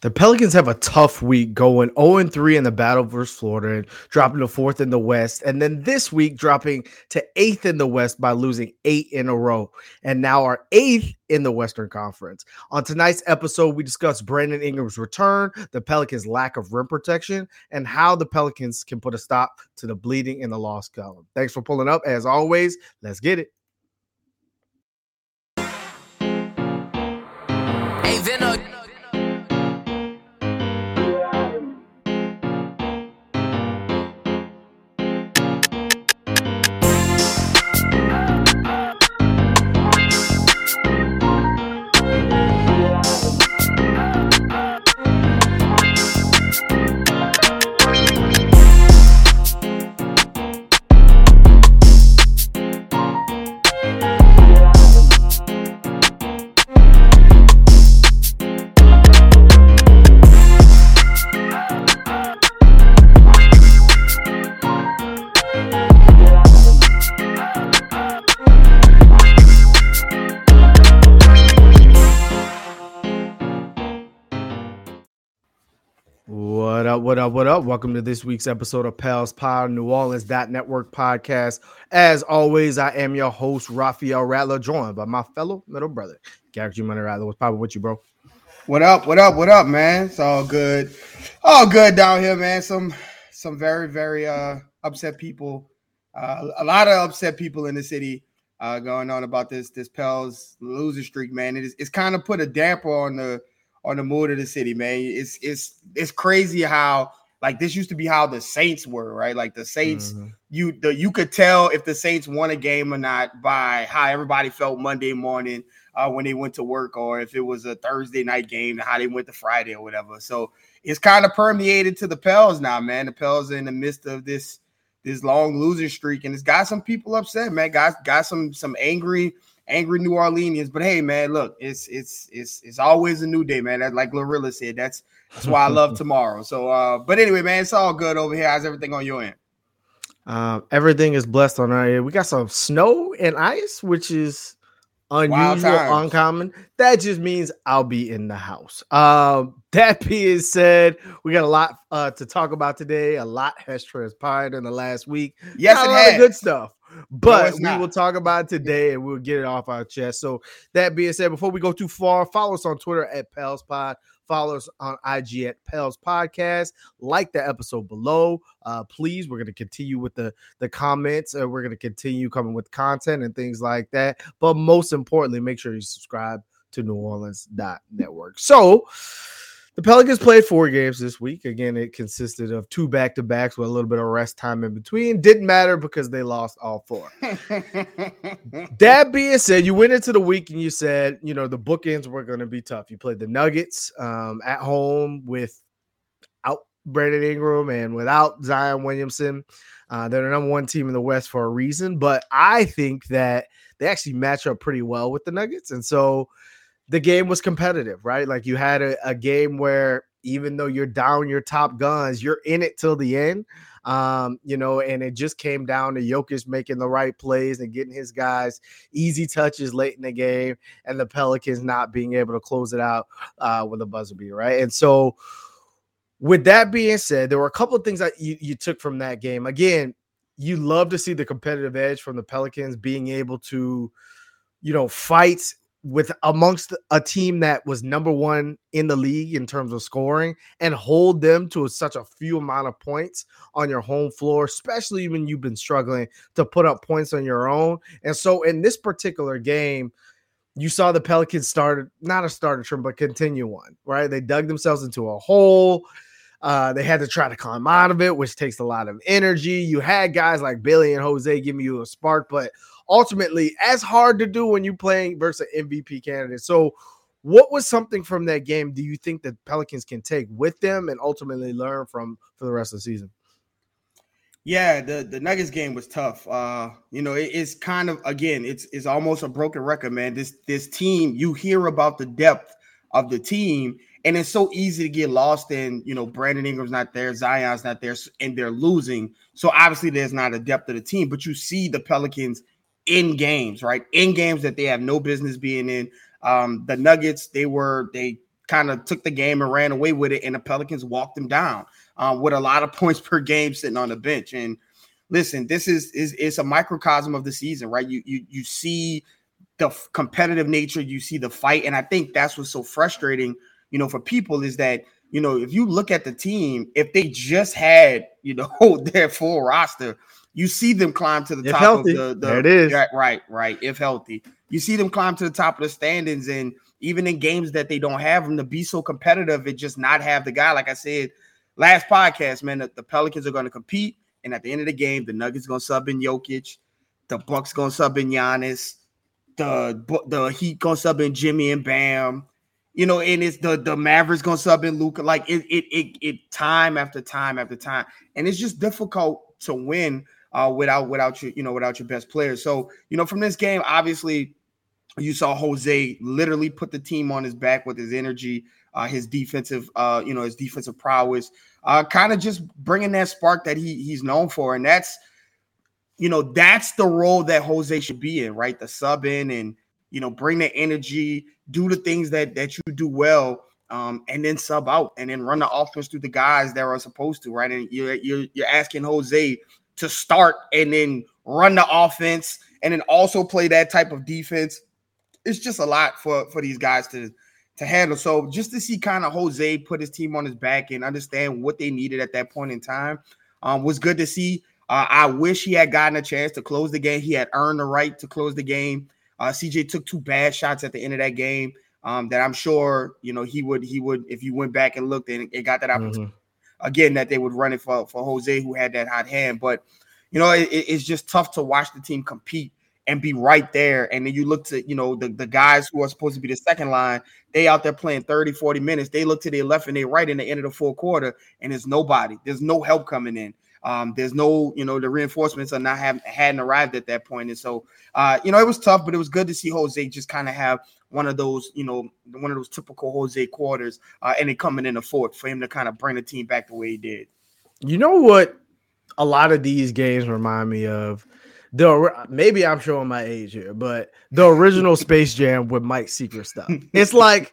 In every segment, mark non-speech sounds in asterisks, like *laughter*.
The Pelicans have a tough week going 0 3 in the battle versus Florida and dropping to fourth in the West. And then this week dropping to eighth in the West by losing eight in a row. And now are eighth in the Western Conference. On tonight's episode, we discuss Brandon Ingram's return, the Pelicans' lack of rim protection, and how the Pelicans can put a stop to the bleeding in the lost column. Thanks for pulling up. As always, let's get it. What up, what up? Welcome to this week's episode of Pels Power New Orleans Network podcast. As always, I am your host, Raphael Rattler, joined by my fellow middle brother, Garrett G. Money Rattler. What's popping with you, bro? What up, what up, what up, man? It's all good. All good down here, man. Some some very, very uh upset people. Uh, a lot of upset people in the city uh going on about this this Pels losing streak, man. It is it's kind of put a damper on the on the mood of the city, man. It's it's it's crazy how like this used to be how the Saints were, right? Like the Saints, mm-hmm. you the you could tell if the Saints won a game or not by how everybody felt Monday morning uh, when they went to work, or if it was a Thursday night game, how they went to Friday or whatever. So it's kind of permeated to the Pels now, man. The Pels are in the midst of this this long losing streak, and it's got some people upset, man. Got got some some angry angry New Orleanians. But hey, man, look, it's it's it's it's always a new day, man. That, like Glorilla said, that's that's why I love *laughs* tomorrow. So, uh, but anyway, man, it's all good over here. How's everything on your end? Um, everything is blessed on our end. We got some snow and ice, which is unusual, uncommon. That just means I'll be in the house. Um, that being said, we got a lot uh, to talk about today. A lot has transpired in the last week. Yes, got it a lot of good stuff. But no, we will talk about today and we'll get it off our chest. So that being said, before we go too far, follow us on Twitter at PelsPod. Follow us on IG at Pels Podcast. Like the episode below. Uh, please, we're going to continue with the the comments. Uh, we're going to continue coming with content and things like that. But most importantly, make sure you subscribe to New Orleans Network. So the Pelicans played four games this week. Again, it consisted of two back to backs with a little bit of rest time in between. Didn't matter because they lost all four. *laughs* that being said, you went into the week and you said, you know, the bookends were going to be tough. You played the Nuggets um, at home with out Brandon Ingram and without Zion Williamson. Uh, they're the number one team in the West for a reason, but I think that they actually match up pretty well with the Nuggets. And so, the game was competitive, right? Like you had a, a, game where even though you're down your top guns, you're in it till the end. Um, you know, and it just came down to Jokic making the right plays and getting his guys easy touches late in the game, and the Pelicans not being able to close it out uh, with a buzzer beater, right? And so, with that being said, there were a couple of things that you, you took from that game. Again, you love to see the competitive edge from the Pelicans being able to, you know, fight with amongst a team that was number one in the league in terms of scoring and hold them to such a few amount of points on your home floor, especially when you've been struggling to put up points on your own. And so in this particular game, you saw the Pelicans started not a starter trim, but continue one, right? They dug themselves into a hole. Uh, they had to try to climb out of it, which takes a lot of energy. You had guys like Willy and Jose giving you a spark, but ultimately as hard to do when you're playing versus MVP candidate. So, what was something from that game do you think the Pelicans can take with them and ultimately learn from for the rest of the season? Yeah, the the Nuggets game was tough. Uh, you know, it, it's kind of again, it's it's almost a broken record, man. This this team, you hear about the depth of the team, and it's so easy to get lost in. You know, Brandon Ingram's not there, Zion's not there, and they're losing. So obviously, there's not a depth of the team. But you see the Pelicans in games, right? In games that they have no business being in. Um, the Nuggets, they were they kind of took the game and ran away with it, and the Pelicans walked them down uh, with a lot of *laughs* points per game sitting on the bench. And listen, this is is is a microcosm of the season, right? You you you see the competitive nature, you see the fight, and I think that's what's so frustrating, you know, for people is that you know if you look at the team, if they just had you know *laughs* their full roster, you see them climb to the if top healthy, of the, the it is. right, right, if healthy. You see them climb to the top of the standings, and even in games that they don't have them to be so competitive and just not have the guy. Like I said last podcast, man, the, the Pelicans are going to compete, and at the end of the game, the Nuggets going to sub in Jokic, the Bucks going to sub in Giannis, the the Heat going to sub in Jimmy and Bam. You know, and it's the the Mavericks gonna sub in Luka. Like it, it, it, it, time after time after time, and it's just difficult to win uh, without without your you know without your best players. So you know from this game, obviously you saw Jose literally put the team on his back with his energy, uh, his defensive, uh, you know, his defensive prowess, uh, kind of just bringing that spark that he he's known for, and that's, you know, that's the role that Jose should be in, right? The sub in and you know bring the energy, do the things that that you do well, um, and then sub out, and then run the offense through the guys that are supposed to, right? And you're you're, you're asking Jose to start and then run the offense, and then also play that type of defense it's just a lot for for these guys to to handle. So just to see kind of Jose put his team on his back and understand what they needed at that point in time um, was good to see. Uh, I wish he had gotten a chance to close the game. He had earned the right to close the game. Uh, CJ took two bad shots at the end of that game um, that I'm sure you know he would he would if you went back and looked and, it got that opportunity mm-hmm. Again that they would run it for for Jose who had that hot hand. But you know it, it's just tough to watch the team compete and be right there. And then you look to, you know, the, the guys who are supposed to be the second line, they out there playing 30, 40 minutes. They look to their left and they right in the end of the fourth quarter, and there's nobody. There's no help coming in. Um, there's no, you know, the reinforcements are not have hadn't arrived at that point. And so uh, you know, it was tough, but it was good to see Jose just kind of have one of those, you know, one of those typical Jose quarters, uh, and it coming in the fourth for him to kind of bring the team back the way he did. You know what a lot of these games remind me of the maybe I'm showing my age here, but the original Space Jam with Mike Secret stuff. *laughs* It's like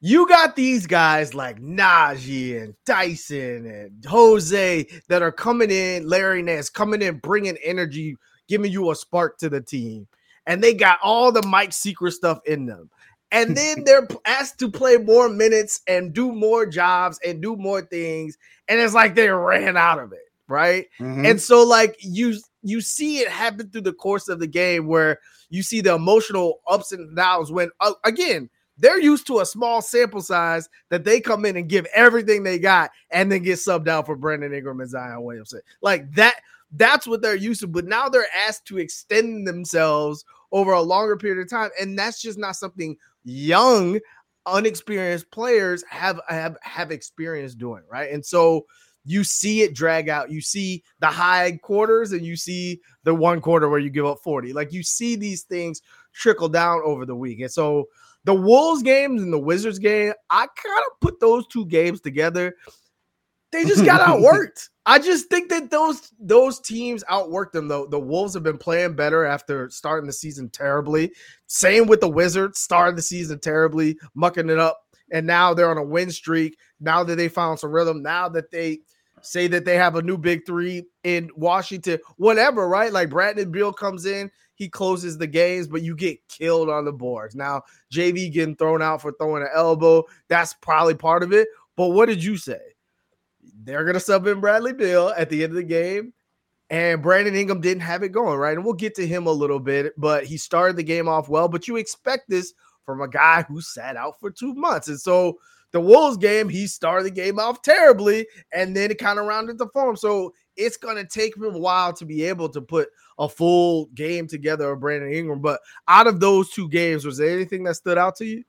you got these guys like Naji and Dyson and Jose that are coming in, Larry Nance coming in, bringing energy, giving you a spark to the team, and they got all the Mike Secret stuff in them. And then they're asked to play more minutes and do more jobs and do more things, and it's like they ran out of it, right? Mm-hmm. And so, like you you see it happen through the course of the game where you see the emotional ups and downs when uh, again they're used to a small sample size that they come in and give everything they got and then get subbed out for Brandon Ingram and Zion Williamson. Like that, that's what they're used to. But now they're asked to extend themselves over a longer period of time. And that's just not something young, unexperienced players have have have experience doing, right? And so you see it drag out. You see the high quarters and you see the one quarter where you give up 40. Like you see these things trickle down over the week. And so the Wolves games and the Wizards game, I kind of put those two games together. They just got *laughs* outworked. I just think that those those teams outworked them though. The Wolves have been playing better after starting the season terribly. Same with the Wizards, started the season terribly, mucking it up and now they're on a win streak. Now that they found some rhythm, now that they say that they have a new big three in Washington, whatever, right? Like Brandon Beal comes in, he closes the games, but you get killed on the boards. Now, JV getting thrown out for throwing an elbow, that's probably part of it. But what did you say? They're gonna sub in Bradley Beal at the end of the game. And Brandon Ingram didn't have it going, right? And we'll get to him a little bit, but he started the game off well. But you expect this from a guy who sat out for two months. And so the Wolves game, he started the game off terribly and then it kind of rounded the form. So it's going to take him a while to be able to put a full game together of Brandon Ingram. But out of those two games, was there anything that stood out to you?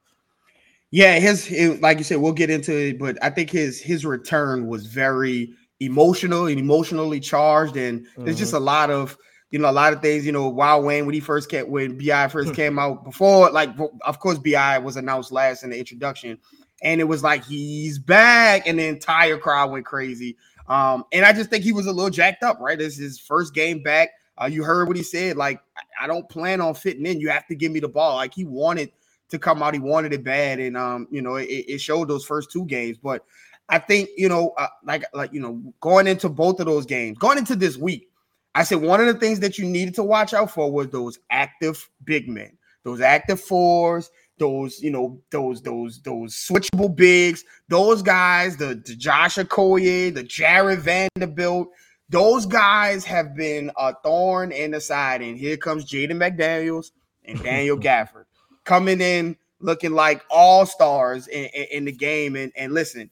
Yeah, his, his like you said, we'll get into it, but I think his his return was very emotional and emotionally charged, and mm-hmm. there's just mm-hmm. a lot of you know, a lot of things, you know, Wild Wayne when he first came when BI first hmm. came out before, like of course BI was announced last in the introduction, and it was like he's back, and the entire crowd went crazy. Um, and I just think he was a little jacked up, right? This is his first game back. Uh, you heard what he said, like, I don't plan on fitting in. You have to give me the ball. Like he wanted to come out. He wanted it bad, and um, you know, it, it showed those first two games. But I think you know, uh, like like you know, going into both of those games, going into this week, I said one of the things that you needed to watch out for was those active big men, those active fours, those you know those those those switchable bigs, those guys, the, the Josh Okogie, the Jarred Vanderbilt. Those guys have been a thorn in the side, and here comes Jaden McDaniels and Daniel *laughs* Gafford coming in looking like all stars in, in, in, the game. And, and listen,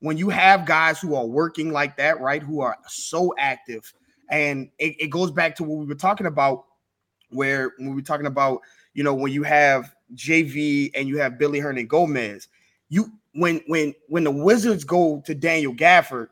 when you have guys who are working like that, right, who are so active, and it, it goes back to what we were talking about, where we were talking about, you know, when you have JV and you have Willy Hernangomez, you when when when the Wizards go to Daniel Gafford,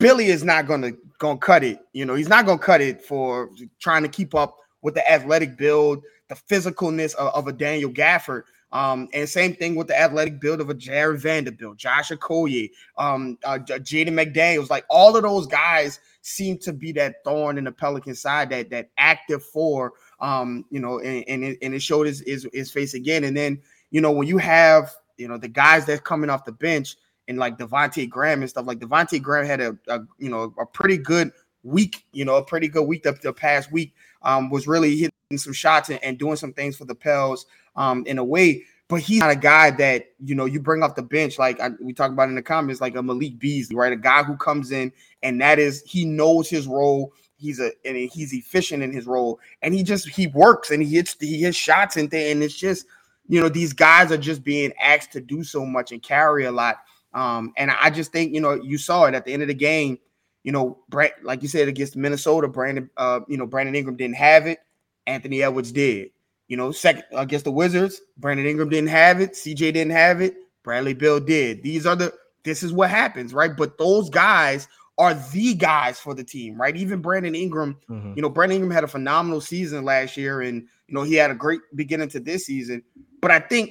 Willy is not gonna gonna cut it. You know, he's not gonna cut it for trying to keep up with the athletic build, the physicalness of, of a Daniel Gafford. Um, and same thing with the athletic build of a Jarred Vanderbilt, Josh Okogie, um, uh, Jaden McDaniels. Like all of those guys seem to be that thorn in the Pelican side, that that active four. Um, you know, and, and it, and it showed his, his his face again. And then you know when you have you know the guys that's coming off the bench and like Devonte Graham and stuff. Like Devonte Graham had a, a, you know a pretty good week, you know, a pretty good week the, the past week. Um, was really hitting some shots and, and doing some things for the Pels um, in a way. But he's not a guy that you know you bring off the bench like I, we talked about in the comments, like a Malik Beasley, right? A guy who comes in and that is he knows his role. He's a and he's efficient in his role, and he just he works and he hits he hits shots and things, and it's just you know these guys are just being asked to do so much and carry a lot um, and I just think, you know, you saw it at the end of the game. You know, like you said, against Minnesota, Brandon, uh, you know, Brandon Ingram didn't have it. Anthony Edwards did. You know, second against the Wizards, Brandon Ingram didn't have it. CJ didn't have it. Bradley Beal did. These are the this is what happens, right? But those guys are the guys for the team, right? Even Brandon Ingram, mm-hmm. you know, Brandon Ingram had a phenomenal season last year, and you know, he had a great beginning to this season. But I think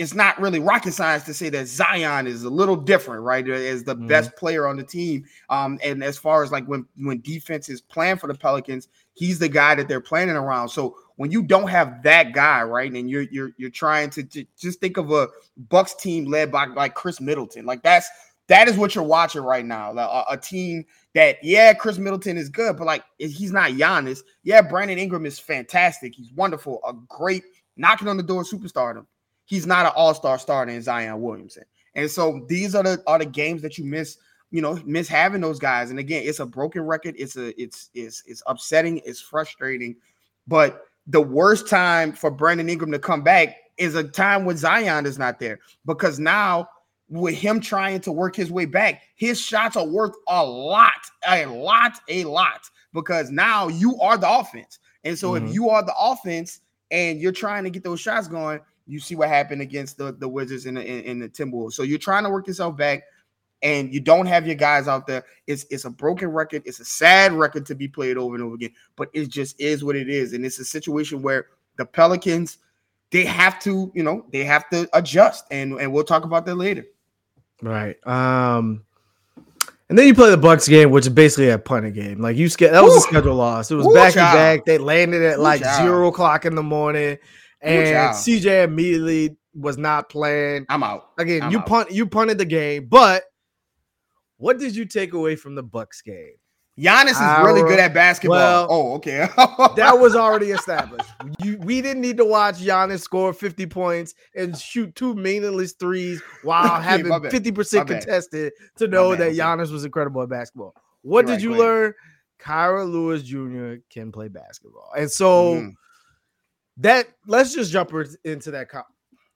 it's not really rocket science to say that Zion is a little different, right? As the mm-hmm. best player on the team. Um, and as far as like when when defense is planned for the Pelicans, he's the guy that they're planning around. So when you don't have that guy, right, and you're you're you're trying to, to just think of a Bucks team led by like Khris Middleton, like that's that is what you're watching right now. A, a, team that, yeah, Khris Middleton is good, but like he's not Giannis. Yeah, Brandon Ingram is fantastic. He's wonderful, a great knocking on the door superstardom he's not an all-star starter in Zion Williamson. And so these are the are the games that you miss, you know, miss having those guys. And again, it's a broken record. It's a it's it's it's upsetting, it's frustrating. But the worst time for Brandon Ingram to come back is a time when Zion is not there because now with him trying to work his way back, his shots are worth a lot, a lot, a lot because now you are the offense. And so mm-hmm. if you are the offense and you're trying to get those shots going, you see what happened against the, the Wizards and the, in, the Timberwolves. So you're trying to work yourself back and you don't have your guys out there. It's it's a broken record. It's a sad record to be played over and over again, but it just is what it is. And it's a situation where the Pelicans they have to, you know, they have to adjust, and and we'll talk about that later. Right. Um. And then you play the Bucks game, which is basically a punting game. Like you, that was Ooh. a schedule loss. It was Ooh, back child. and back. They landed at Ooh, like child. zero o'clock in the morning and CJ immediately was not playing. I'm out. Again, I'm you out. punt you punted the game, but what did you take away from the Bucks game? Giannis is Our, really good at basketball. Well, oh, okay. *laughs* that was already *laughs* established. You, we didn't need to watch Giannis score 50 points and shoot two meaningless threes while *laughs* having 50% contested to know that Giannis was incredible at basketball. What You're did right, you learn? Kira Lewis Jr. can play basketball. And so mm that let's just jump into that com-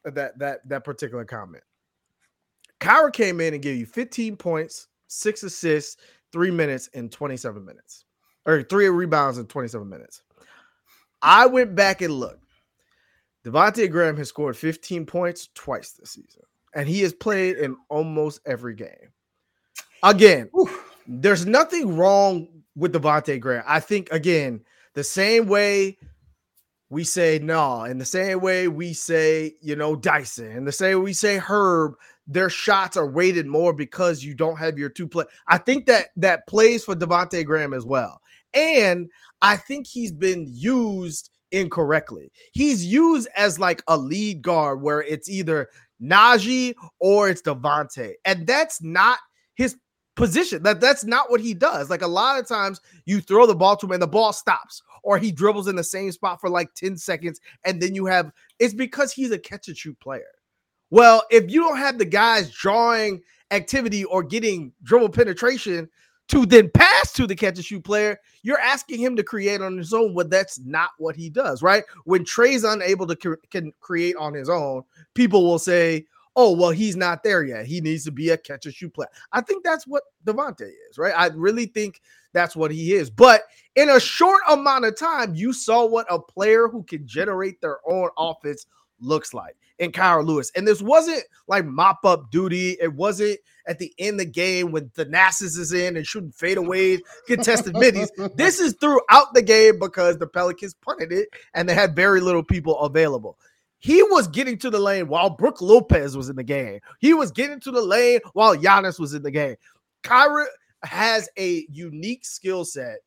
that that that particular comment. Kira came in and gave you 15 points, six assists, three minutes, and 27 minutes, or three rebounds in 27 minutes. I went back and looked. Devonte Graham has scored 15 points twice this season, and he has played in almost every game. Again, there's nothing wrong with Devonte Graham. I think again, the same way we say no. In the same way we say, you know, Dyson. In the same way we say Herb, their shots are weighted more because you don't have your two play. I think that that plays for Devonte Graham as well. And I think he's been used incorrectly. He's used as like a lead guard where it's either Naji or it's Devonte. And that's not his position. That that's not what he does. Like a lot of times you throw the ball to him and the ball stops or he dribbles in the same spot for like 10 seconds and then you have it's because he's a catch and shoot player. Well, if you don't have the guys drawing activity or getting dribble penetration to then pass to the catch and shoot player, you're asking him to create on his own. Well, that's not what he does, right? When Trey's unable to cre- can create on his own, people will say, "Oh, well, he's not there yet. He needs to be a catch and shoot player." I think that's what Devonte is, right? I really think that's what he is. But in a short amount of time, you saw what a player who can generate their own offense looks like in Kira Lewis. And this wasn't like mop up duty. It wasn't at the end of the game when Thanasis is in and shooting fadeaways, contested middies. This is throughout the game because the Pelicans punted it and they had very little people available. He was getting to the lane while Brook Lopez was in the game. He was getting to the lane while Giannis was in the game. Kira has a unique skill set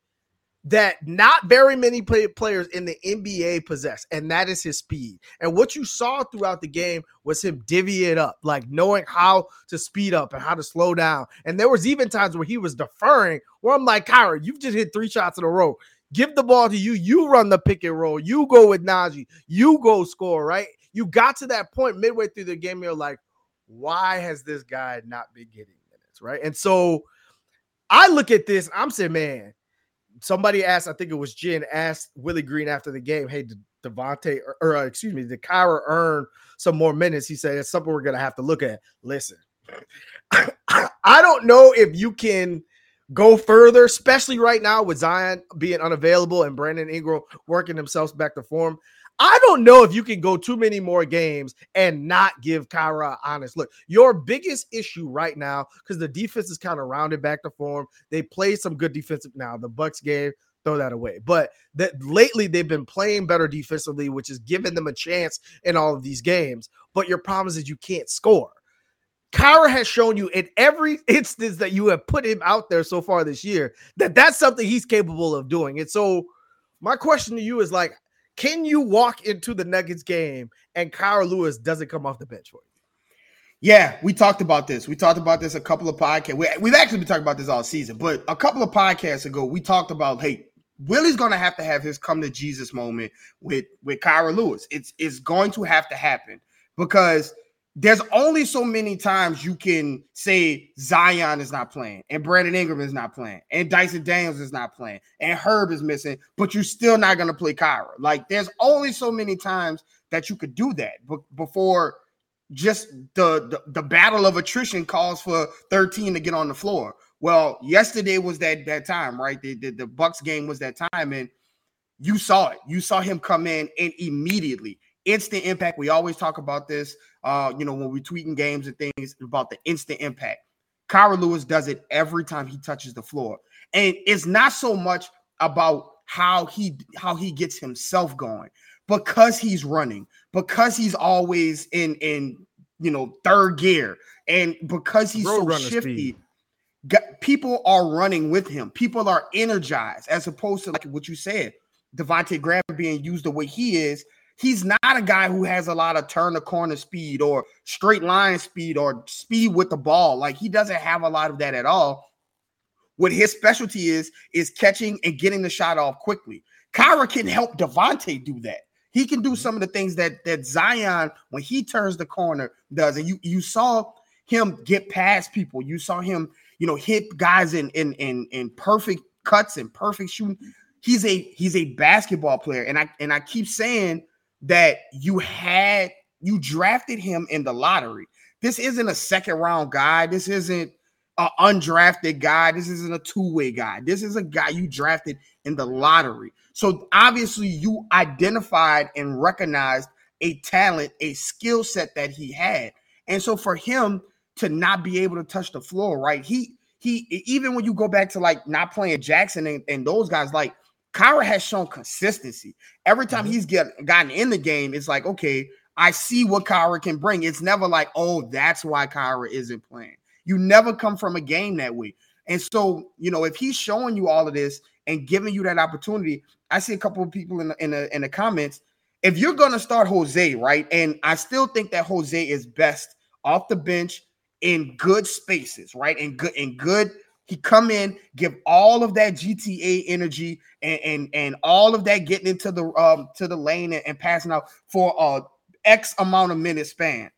that not very many play- players in the NBA possess, and that is his speed. And what you saw throughout the game was him divvy it up, like knowing how to speed up and how to slow down. And there was even times where he was deferring, where I'm like, Kira, you've just hit three shots in a row. Give the ball to you. You run the pick and roll. You go with Naji. You go score, right? You got to that point midway through the game. You're like, why has this guy not been getting minutes, right? And so I look at this, I'm saying, man, somebody asked, I think it was Jen, asked Willie Green after the game, hey, did Devonte or, or uh, excuse me, did Kira earn some more minutes? He said it's something we're gonna have to look at. Listen, *coughs* I don't know if you can go further, especially right now with Zion being unavailable and Brandon Ingram working themselves back to form. I don't know if you can go too many more games and not give Kira honest look. Your biggest issue right now, because the defense is kind of rounded back to form. They play some good defensive now. The Bucks game, throw that away. But that lately they've been playing better defensively, which is giving them a chance in all of these games. But your problem is you can't score. Kira has shown you in every *laughs* instance that you have put him out there so far this year that that's something he's capable of doing. And so my question to you is like, can you walk into the Nuggets game and Kira Lewis doesn't come off the bench for you? Yeah, we talked about this. We talked about this a couple of podcasts. We, have actually been talking about this all season, but a couple of podcasts ago, we talked about, hey, Willie's going to have to have his come to Jesus moment with with Kira Lewis. It's it's going to have to happen because – there's only so many times you can say Zion is not playing and Brandon Ingram is not playing and Dyson Daniels is not playing and Herb is missing, but you're still not going to play Kira. Like there's only so many times that you could do that before just the, the, the battle of attrition calls for 13 to get on the floor. Well, yesterday was that that time, right? The, the, the Bucks game was that time, and you saw it. You saw him come in and immediately instant impact. We always talk about this, uh, you know, when we're tweeting games and things about the instant impact. Kira Lewis does it every time he touches the floor. And it's not so much about how he how he gets himself going because he's running, because he's always in in you know third gear, and because he's Road so shifty. people are running with him. People are energized as opposed to like what you said, Devonte Graham being used the way he is he's not a guy who has a lot of turn the corner speed or straight line speed or speed with the ball. Like he doesn't have a lot of that at all. What his specialty is is catching and getting the shot off quickly. Kira can help Devonte do that. He can do mm-hmm. some of the things that that Zion, when he turns the corner, does. And you you saw him get past people. You saw him, you know, hit guys in in in, in perfect cuts and perfect shooting. He's a he's a basketball player, and I and I keep saying that you had you drafted him in the lottery. This isn't a second round guy. This isn't an undrafted guy. This isn't a two way guy. This is a guy you drafted in the lottery. So obviously, you identified and recognized a talent, a skill set that he had. And so for him to not be able to touch the floor, right? He he even when you go back to like not playing Jackson and, and those guys, like Kira has shown consistency. Every time mm-hmm. he's get, gotten in the game, it's like, okay, I see what Kira can bring. It's never like, oh, that's why Kira isn't playing. You never come from a game that way. And so, you know, if he's showing you all of this and giving you that opportunity. I see a couple of people in the, in the in the comments. If you're gonna start Jose, right, and I still think that Jose is best off the bench in good spaces, right, in good in good he come in, give all of that GTA energy and and, and all of that getting into the um to the lane and, and passing out for a X amount of minute span.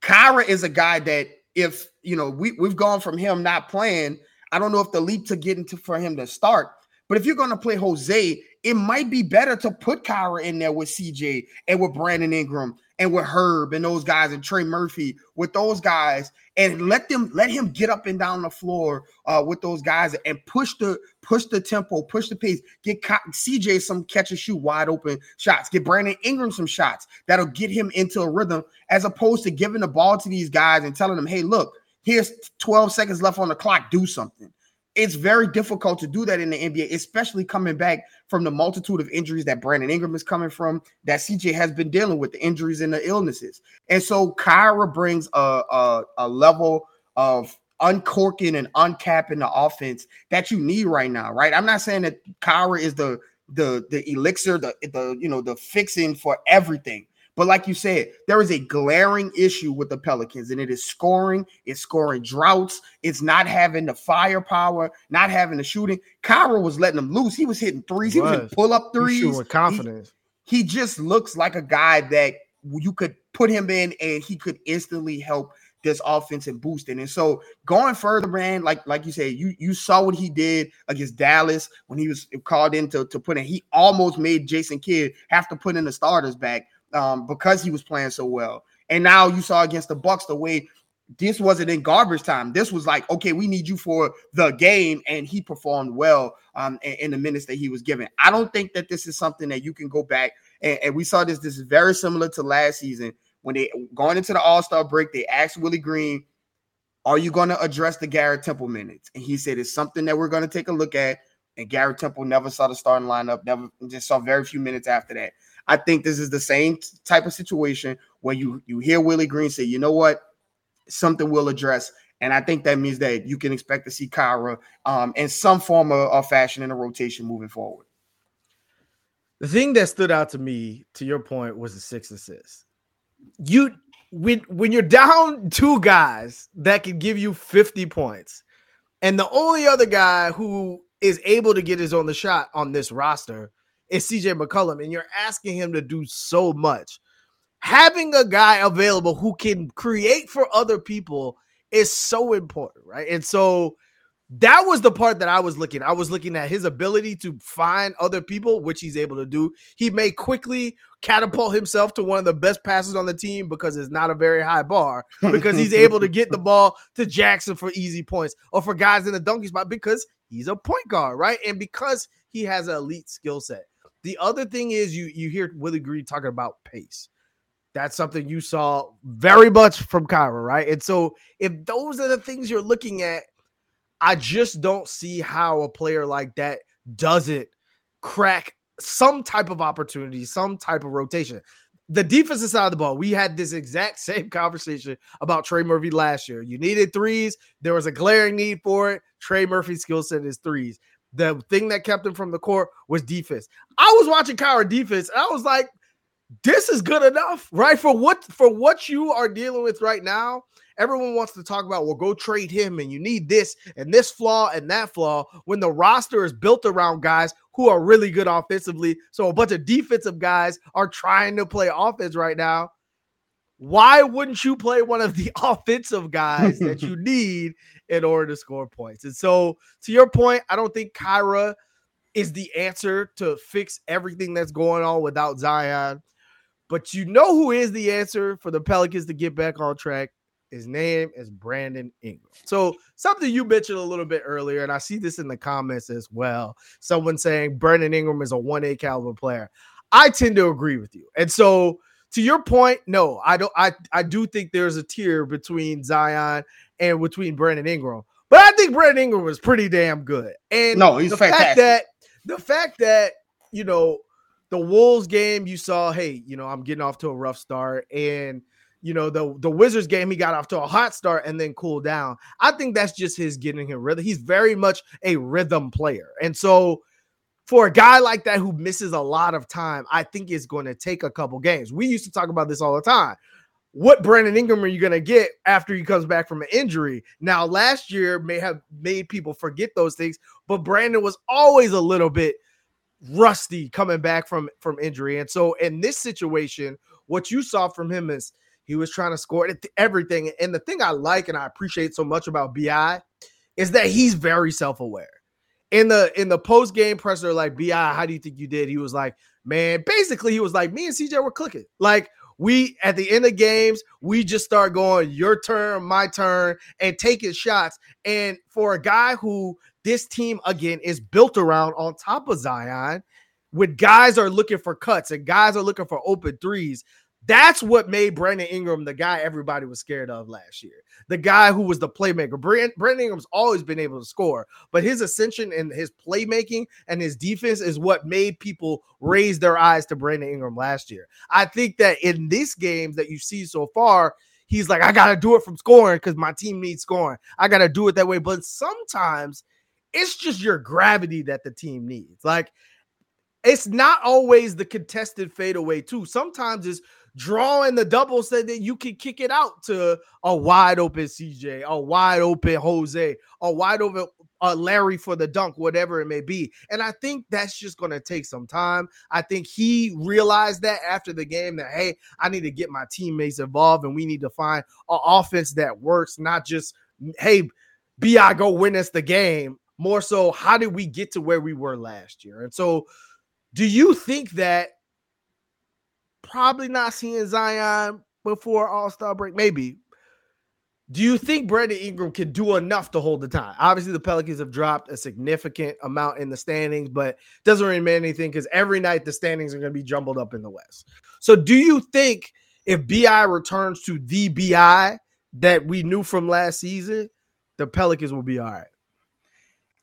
Kira is a guy that if you know we, we've gone from him not playing, I don't know if the leap to get into for him to start, but if you're gonna play Jose, it might be better to put Kira in there with CJ and with Brandon Ingram and with Herb and those guys and Trey Murphy with those guys and let them let him get up and down the floor uh, with those guys and push the push the tempo, push the pace, get CJ some catch and shoot wide open shots, get Brandon Ingram some shots that'll get him into a rhythm as opposed to giving the ball to these guys and telling them, hey, look, here's 12 seconds left on the clock, do something it's very difficult to do that in the NBA, especially coming back from the multitude of injuries that Brandon Ingram is coming from, that CJ has been dealing with, the injuries and the illnesses. And so Kira brings a, a, a level of uncorking and uncapping the offense that you need right now, right? I'm not saying that Kira is the the the elixir, the the you know the fixing for everything. But like you said, there is a glaring issue with the Pelicans, and it is scoring. It's scoring droughts. It's not having the firepower, not having the shooting. Kira was letting them loose. He was hitting threes. He, he was, pull up threes with confidence. He, he just looks like a guy that you could put him in, and he could instantly help this offense and boost it. And so going further, man, like like you said, you you saw what he did against Dallas when he was called in to, to put in. He almost made Jason Kidd have to put in the starters back um, because he was playing so well. And now you saw against the Bucks the way this wasn't in garbage time. This was like, okay, we need you for the game, and he performed well um, in, in, the minutes that he was given. I don't think that this is something that you can go back and, and we saw this. This is very similar to last season when they going into the All Star break. They asked Willie Green, "Are you going to address the Garrett Temple minutes?" And he said, "It's something that we're going to take a look at." And Garrett Temple never saw the starting lineup. Never just saw very few minutes after that. I think this is the same type of situation where you you hear Willie Green say, you know what, something will address. And I think that means that you can expect to see Kira um, in some form of, fashion in a rotation moving forward. The thing that stood out to me, to your point, was the six assists. You when when you're down two guys that can give you 50 points, and the only other guy who is able to get his own the shot on this roster is CJ McCollum, and you're asking him to do so much. Having a guy available who can create for other people is so important, right? And so that was the part that I was looking. I was looking at his ability to find other people, which he's able to do. He may quickly catapult himself to one of the best passes on the team because it's not a very high bar. Because he's able to get the *laughs* ball to Jackson for easy points or for guys in the donkey spot because he's a point guard, right? And because he has an elite skill set. The other thing is you you hear Willie Green talking about pace. That's something you saw very much from Kira, right? And so if those are the things you're looking at, I just don't see how a player like that doesn't crack some type of opportunity, some type of rotation. The defensive side of the ball, we had this exact *laughs* same conversation about Trey Murphy last year. You needed threes, there was a glaring need for it. Trey Murphy's skill set is threes. The thing that kept him from the court was defense. I was watching Kira defense, and I was like, this is good enough, right? For what for what you are dealing with right now. Everyone wants to talk about, well, go trade him, and you need this and this flaw and that flaw when the roster is built around guys who are really good offensively. So a bunch of defensive guys are trying to play offense right now. Why wouldn't you play one of the *laughs* offensive guys that you *laughs* need in order to score points. And so, to your point, I don't think Kira is the answer to fix everything that's going on without Zion. But you know who is the answer for the Pelicans to get back on track? His name is Brandon Ingram. So, something you mentioned a little bit earlier, and I see this in the comments as well. Someone saying Brandon Ingram is a 1A caliber player. I tend to agree with you. And so, to your point, no, I don't. I I do think there's a tier between Zion and between Brandon Ingram, but I think Brandon Ingram was pretty damn good. And no, he's the fantastic. fact that the fact that you know the Wolves game, you saw, hey, you know, I'm getting off to a rough start, and you know, the the Wizards game, he got off to a hot start and then cooled down. I think that's just his getting him rhythm. He's very much a rhythm player. And so for a guy like that who misses a lot of time, I think it's going to take a couple games. We used to talk about this all the time. What Brandon Ingram are you going to get after he comes back from an injury? Now, last year may have made people forget those things, but Brandon was always a little bit rusty coming back from from injury. And so in this situation, what you saw from him is he was trying to score everything. And the thing I like and I appreciate so much about BI is that he's very self-aware. In the in the post game presser, like BI, how do you think you did? He was like, man, basically he was like, me and CJ were clicking. Like we at the end of games, we just start going your turn, my turn, and taking shots. And for a guy who this team again is built around on top of Zion, with guys are looking for cuts and guys are looking for open threes. That's what made Brandon Ingram the guy everybody was scared of last year. The guy who was the playmaker. Brandon Ingram's always been able to score, but his ascension and his playmaking and his defense is what made people raise their eyes to Brandon Ingram last year. I think that in these games that you see so far, he's like, I got to do it from scoring because my team needs scoring. I got to do it that way. But sometimes it's just your gravity that the team needs. Like, it's not always the contested fadeaway, too. Sometimes it's drawing the double so that you can kick it out to a wide open CJ, a wide open Jose, a wide open uh, Larry for the dunk, whatever it may be. And I think that's just going to take some time. I think he realized that after the game that, hey, I need to get my teammates involved and we need to find an offense that works, not just, hey, BI go win us the game. More so, how did we get to where we were last year? And so, do you think that probably not seeing Zion before All Star break. Maybe. Do you think Brandon Ingram can do enough to hold the time? Obviously, the Pelicans have dropped a significant amount in the standings, but doesn't really mean anything because every night the standings are going to be jumbled up in the West. So, do you think if BI returns to the BI that we knew from last season, the Pelicans will be all right?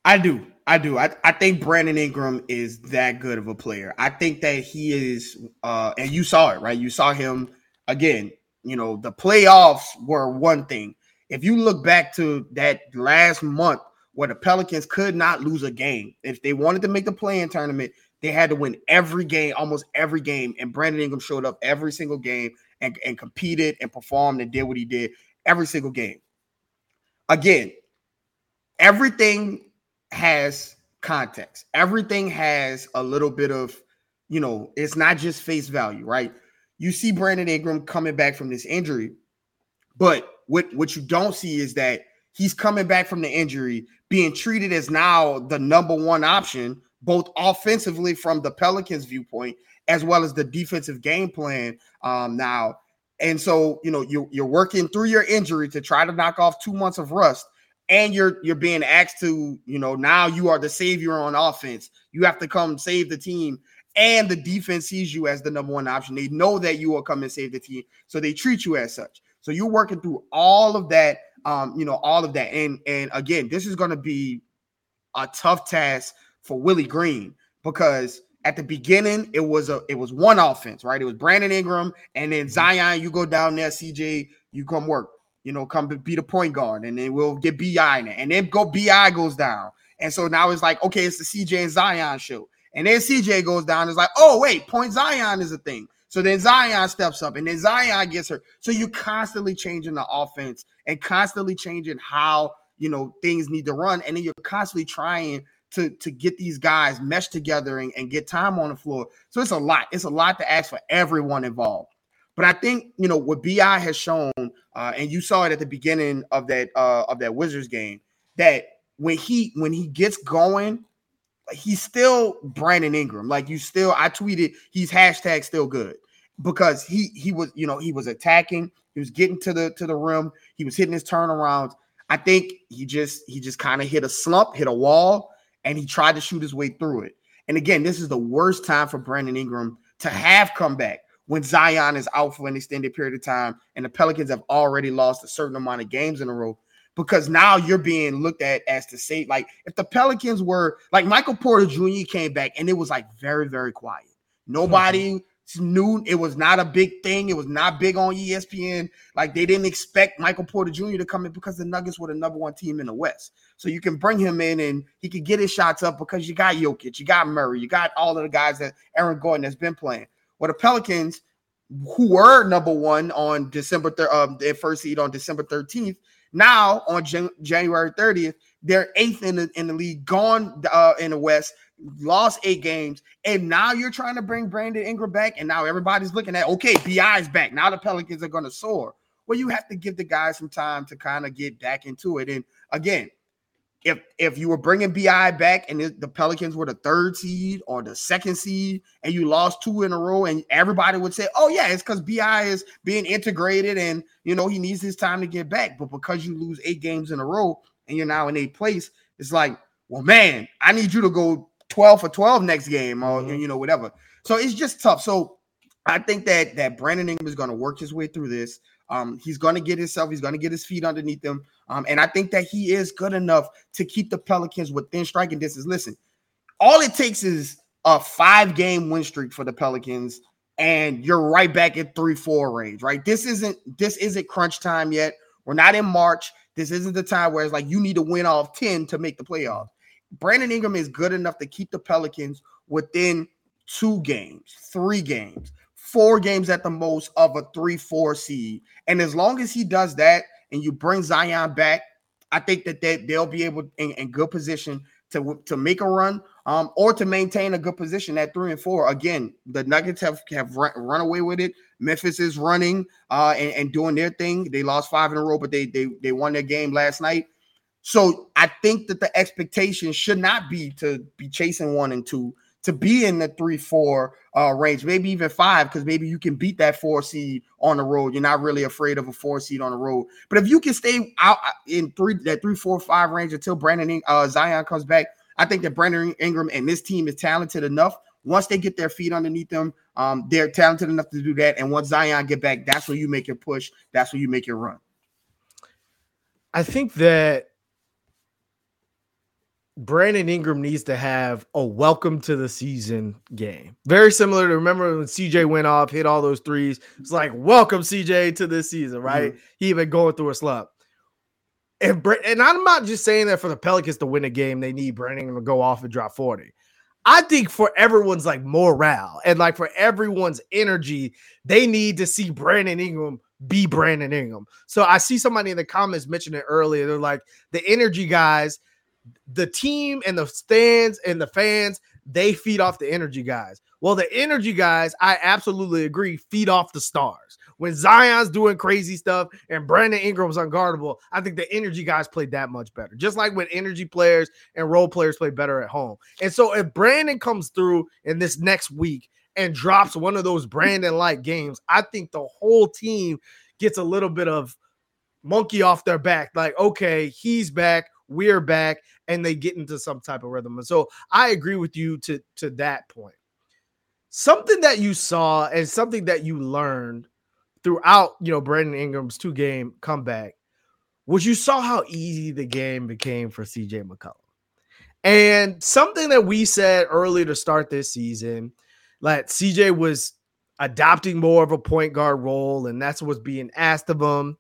I do. I do. I, I think Brandon Ingram is that good of a player. I think that he is, uh, and you saw it, right? You saw him again. You know, the playoffs were one thing. If you look back to that last month where the Pelicans could not lose a game, if they wanted to make the play-in tournament, they had to win every game, almost every game. And Brandon Ingram showed up every single game and, and competed and performed and did what he did every single game. Again, everything has context. Everything has a little bit of, you know, it's not just face value, right? You see Brandon Ingram coming back from this injury, but what what you don't see is that he's coming back from the injury being treated as now the number one option both offensively from the Pelicans viewpoint as well as the defensive game plan um, now. And so, you know, you, you're working through your injury to try to knock off two months of rust and you're you're being asked to, you know, now you are the savior on offense. You have to come save the team. And the defense sees you as the number one option. They know that you will come and save the team. So they treat you as such. So you're working through all of that, um, you know, all of that. And and again, this is gonna be a tough task for Willie Green because at the beginning it was a it was one offense, right? It was Brandon Ingram and then mm-hmm. Zion. You go down there, CJ, you come work you know, come to be the point guard, and then we'll get BI in it, and then go BI goes down, and so now it's like, okay, it's the CJ and Zion show, and then CJ goes down, it's like, oh wait, point Zion is a thing. So then Zion steps up, and then Zion gets her. So you're constantly changing the offense and constantly changing how you know things need to run, and then you're constantly trying to to get these guys meshed together and, and get time on the floor. So it's a lot. It's a lot to ask for everyone involved. But I think you know what Bi has shown, uh, and you saw it at the beginning of that uh, of that Wizards game, that when he when he gets going, he's still Brandon Ingram. Like you still, I tweeted he's hashtag still good because he he was you know he was attacking, he was getting to the to the rim, he was hitting his turnarounds. I think he just he just kind of hit a slump, hit a wall, and he tried to shoot his way through it. And again, this is the worst time for Brandon Ingram to have come back when Zion is out for an extended period of time and the Pelicans have already lost a certain amount of games in a row because now you're being looked at as to say like if the Pelicans were like Michael Porter Jr. came back and it was like very very quiet. Nobody mm-hmm. knew It was not a big thing. It was not big on ESPN. Like they didn't expect Michael Porter Jr. to come in because the Nuggets were the number one team in the West. So you can bring him in and he can get his shots up because you got Jokic, you got Murray, you got all of the guys that Aaron Gordon has been playing. Well, the Pelicans, who were number one on December thir- um, their first seed on December 13th, now on Jan- January 30th, they're eighth in the in the league, gone uh, in the West, lost eight games, and now you're trying to bring Brandon Ingram back, and now everybody's looking at okay, Bi's back. Now the Pelicans are going to soar. Well, you have to give the guys some time to kind of get back into it. And again, if if you were bringing Bi back and the Pelicans were the third seed or the second seed, and you lost two in a row, and everybody would say, "Oh yeah, it's because Bi is being integrated, and you know he needs his time to get back." But because you lose eight games in a row and you're now in eighth place, it's like, well, man, I need you to go 12 for 12 next game, or mm-hmm. you know whatever. So it's just tough. So I think that that Brandon Ingram is going to work his way through this. Um, he's going to get himself, he's going to get his feet underneath him. Um, and I think that he is good enough to keep the Pelicans within striking distance. Listen, all it takes is a five game win streak for the Pelicans, and you're right back at three four range, right? This isn't this isn't crunch time yet. We're not in March. This isn't the time where it's like you need to win off 10 to make the playoffs. Brandon Ingram is good enough to keep the Pelicans within two games, three games four games at the most of a three, four seed. And as long as he does that and you bring Zion back, I think that they, they'll be able in, in good position to, to make a run um, or to maintain a good position at three and four. Again, the Nuggets have, have run, away with it. Memphis is running uh, and, and doing their thing. They lost five in a row, but they, they, they won their game last night. So I think that the expectation should not be to be chasing one and two to be in the three, four uh, range, maybe even five, because maybe you can beat that four seed on the road. You're not really afraid of a four seed on the road. But if you can stay out uh, in three, that three, four, five range until Brandon uh, Zion comes back, I think that Brandon Ingram and this team is talented enough. Once they get their feet underneath them, um, they're talented enough to do that. And once Zion get back, that's where you make your push. That's where you make your run. I think that Brandon Ingram needs to have a welcome to the season game. Very similar to remember when CJ went off, hit all those threes. It's like, welcome CJ to this season, right? Mm-hmm. He even going through a slump. And, and I'm not just saying that for the Pelicans to win a game, they need Brandon Ingram to go off and drop 40. I think for everyone's like morale and like for everyone's energy, they need to see Brandon Ingram be Brandon Ingram. So I see somebody in the comments mention it earlier. They're like, the energy guys – the team and the stands and the fans they feed off the energy guys. Well, the energy guys, I absolutely agree, feed off the stars. When Zion's doing crazy stuff and Brandon Ingram's unguardable, I think the energy guys played that much better. Just like when energy players and role players play better at home. And so if Brandon comes through in this next week and drops one of those Brandon like games, I think the whole team gets a little bit of monkey off their back. Like, okay, he's back we're back, and they get into some type of rhythm. And so I agree with you to to that point. Something that you saw and something that you learned throughout, you know, Brandon Ingram's two game comeback was you saw how easy the game became for CJ McCollum. And something that we said earlier to start this season, like CJ was adopting more of a point guard role, and that's what's being asked of him.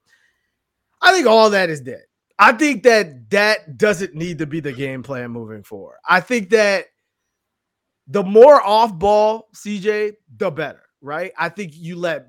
I think all that is dead. I think that that doesn't need to be the game plan moving forward. I think that the more off ball CJ, the better, right? I think you let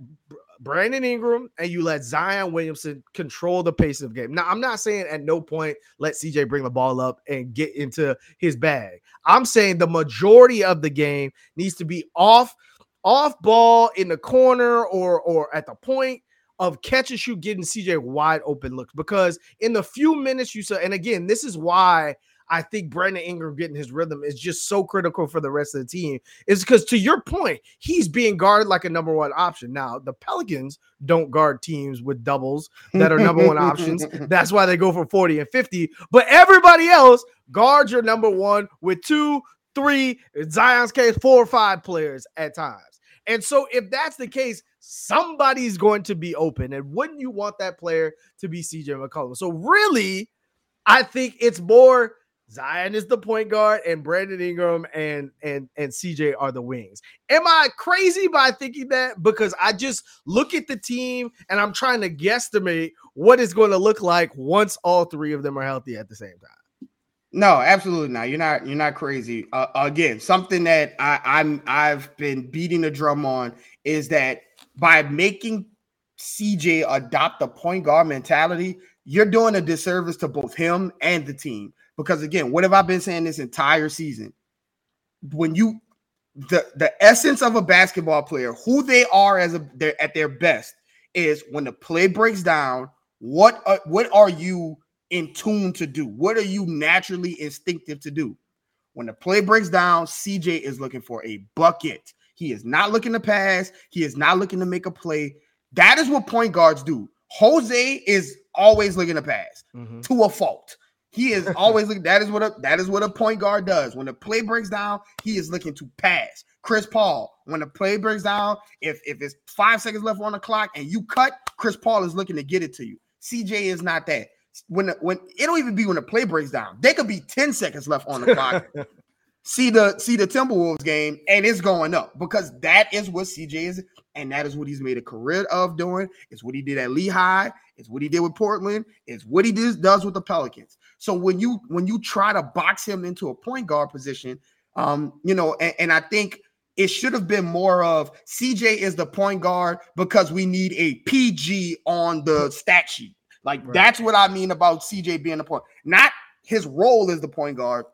Brandon Ingram and you let Zion Williamson control the pace of the game. Now, I'm not saying at no point let CJ bring the ball up and get into his bag. I'm saying the majority of the game needs to be off off ball in the corner or or at the point of catch and shoot getting CJ wide open looks because in the few minutes you saw, and again, this is why I think Brandon Ingram getting his rhythm is just so critical for the rest of the team. Is because to your point, he's being guarded like a number one option. Now, the Pelicans don't guard teams with doubles that are number one options. *laughs* That's why they go for 40 and 50. But everybody else guards your number one with two, three, Zion's case, four or five players at times. And so if that's the case, somebody's going to be open. And wouldn't you want that player to be CJ McCollum? So really, I think it's more Zion is the point guard, and Brandon Ingram and and and CJ are the wings. Am I crazy by thinking that? Because I just look at the team and I'm trying to guesstimate what it's going to look like once all three of them are healthy at the same time. No, absolutely not. You're not. You're not crazy. Uh, again, something that I, I'm I've been beating the drum on is that by making CJ adopt the point guard mentality, you're doing a disservice to both him and the team. Because again, what have I been saying this entire season? When you the the essence of a basketball player, who they are as a they're at their best, is when the play breaks down. What are, what are you in tune to do? What are you naturally instinctive to do? When the play breaks down, CJ is looking for a bucket. He is not looking to pass. He is not looking to make a play. That is what point guards do. Jose is always looking to pass mm-hmm. to a fault. He is *laughs* always looking. That is what a that is what a point guard does. When the play breaks down, he is looking to pass. Chris Paul, when the play breaks down, if if it's five seconds left on the clock and you cut, Chris Paul is looking to get it to you. CJ is not that. When when it don't even be when the play breaks down, they could be ten seconds left on the clock. *laughs* see the see the Timberwolves game, and it's going up because that is what CJ is, and that is what he's made a career of doing. It's what he did at Lehigh. It's what he did with Portland. It's what he does does with the Pelicans. So when you when you try to box him into a point guard position, um, you know, and, and I think it should have been more of CJ is the point guard because we need a PG on the stat sheet. Like right. that's what I mean about CJ being the point, not his role as the point guard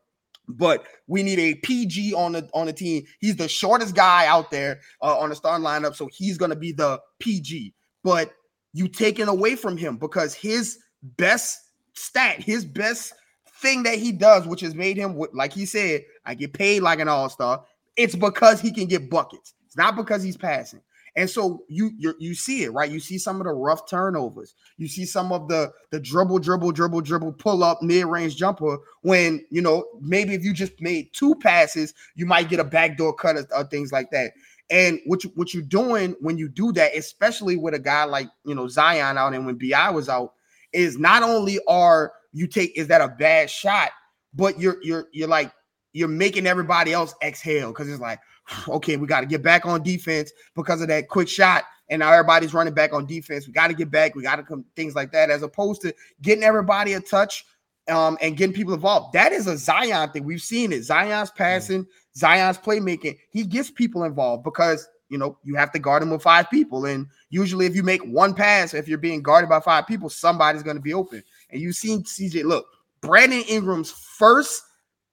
but we need a PG on the on the team. He's the shortest guy out there uh, on the starting lineup, so he's going to be the PG. But you taken away from him because his best stat, his best thing that he does, which has made him like he said, I get paid like an all star. It's because he can get buckets. It's not because he's passing. And so you you you see it, right? You see some of the rough turnovers. You see some of the the dribble, dribble, dribble, dribble, pull up, mid range jumper. When you know maybe if you just made two passes, you might get a backdoor cut or, or things like that. And what you, what you're doing when you do that, especially with a guy like you know Zion out and when Bi was out, is not only are you take is that a bad shot, but you're you're you're like you're making everybody else exhale because it's like *sighs* okay, we got to get back on defense because of that quick shot. And now everybody's running back on defense. We got to get back. We got to come things like that, as opposed to getting everybody a touch um, and getting people involved. That is a Zion thing. We've seen it. Zion's passing, Zion's playmaking. He gets people involved because you know you have to guard him with five people. And usually, if you make one pass, if you're being guarded by five people, somebody's going to be open. And you've seen CJ. Look, Brandon Ingram's first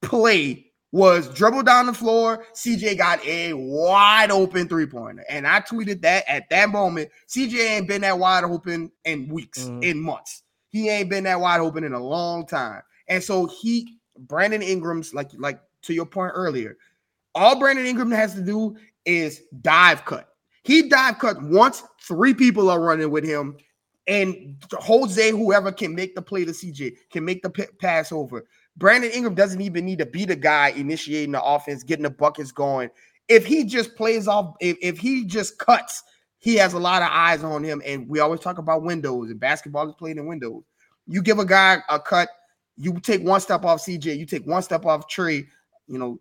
play was dribble down the floor. CJ got a wide open three pointer. And I tweeted that at that moment. CJ ain't been that wide open in weeks, mm-hmm. in months. He ain't been that wide open in a long time. And so he, Brandon Ingram's, like, like to your point earlier, all Brandon Ingram has to do is dive cut. He dive cut once, three people are running with him. And Jose, whoever can make the play to CJ, can make the p- pass over. Brandon Ingram doesn't even need to be the guy initiating the offense, getting the buckets going. If he just plays off, if, if he just cuts, he has a lot of eyes on him. And we always talk about windows, and basketball is played in windows. You give a guy a cut, you take one step off CJ, you take one step off Trey, you know,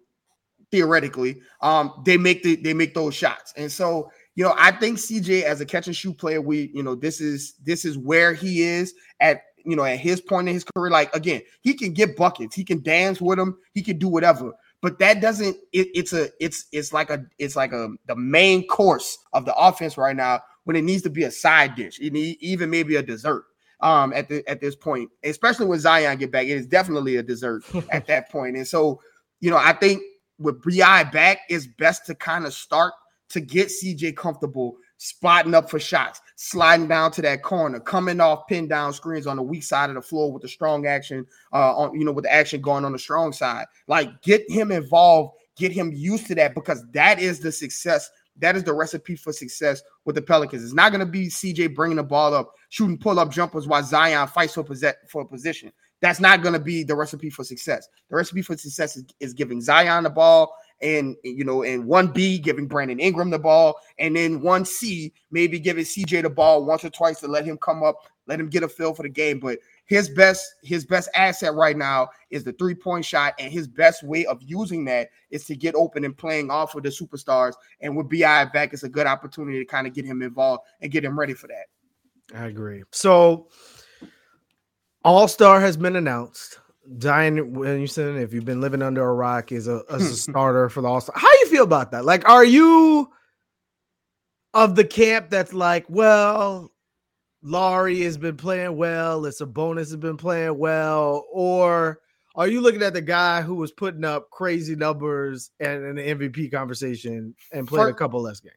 theoretically, um, they make the they make those shots. And so, you know, I think CJ as a catch and shoot player, we, you know, this is this is where he is at you know, at his point in his career, like again, he can get buckets, he can dance with them, he can do whatever. But that doesn't. It, it's a. It's it's like a. It's like a the main course of the offense right now. When it needs to be a side dish, it need, even maybe a dessert. Um, at the at this point, especially when Zion get back, it is definitely a dessert *laughs* at that point. And so, you know, I think with Bi back, it's best to kind of start to get CJ comfortable spotting up for shots, sliding down to that corner, coming off pin down screens on the weak side of the floor with the strong action, uh, on you know, with the action going on the strong side. Like get him involved, get him used to that because that is the success. That is the recipe for success with the Pelicans. It's not going to be CJ bringing the ball up, shooting pull up jumpers while Zion fights for, for a position. That's not going to be the recipe for success. The recipe for success is, is giving Zion the ball and you know, and one B giving Brandon Ingram the ball, and then one C maybe giving CJ the ball once or twice to let him come up, let him get a feel for the game. But his best his best asset right now is the three point shot, and his best way of using that is to get open and playing off of the superstars. And with Bi back, it's a good opportunity to kind of get him involved and get him ready for that. I agree. So, All Star has been announced. Zion Williamson, if you've been living under a rock, is a, a *laughs* starter for the All Star. How do you feel about that? Like, are you of the camp that's like, well, Lauri has been playing well, it's Sabonis has been playing well, or are you looking at the guy who was putting up crazy numbers and an MVP conversation and played for, a couple less games?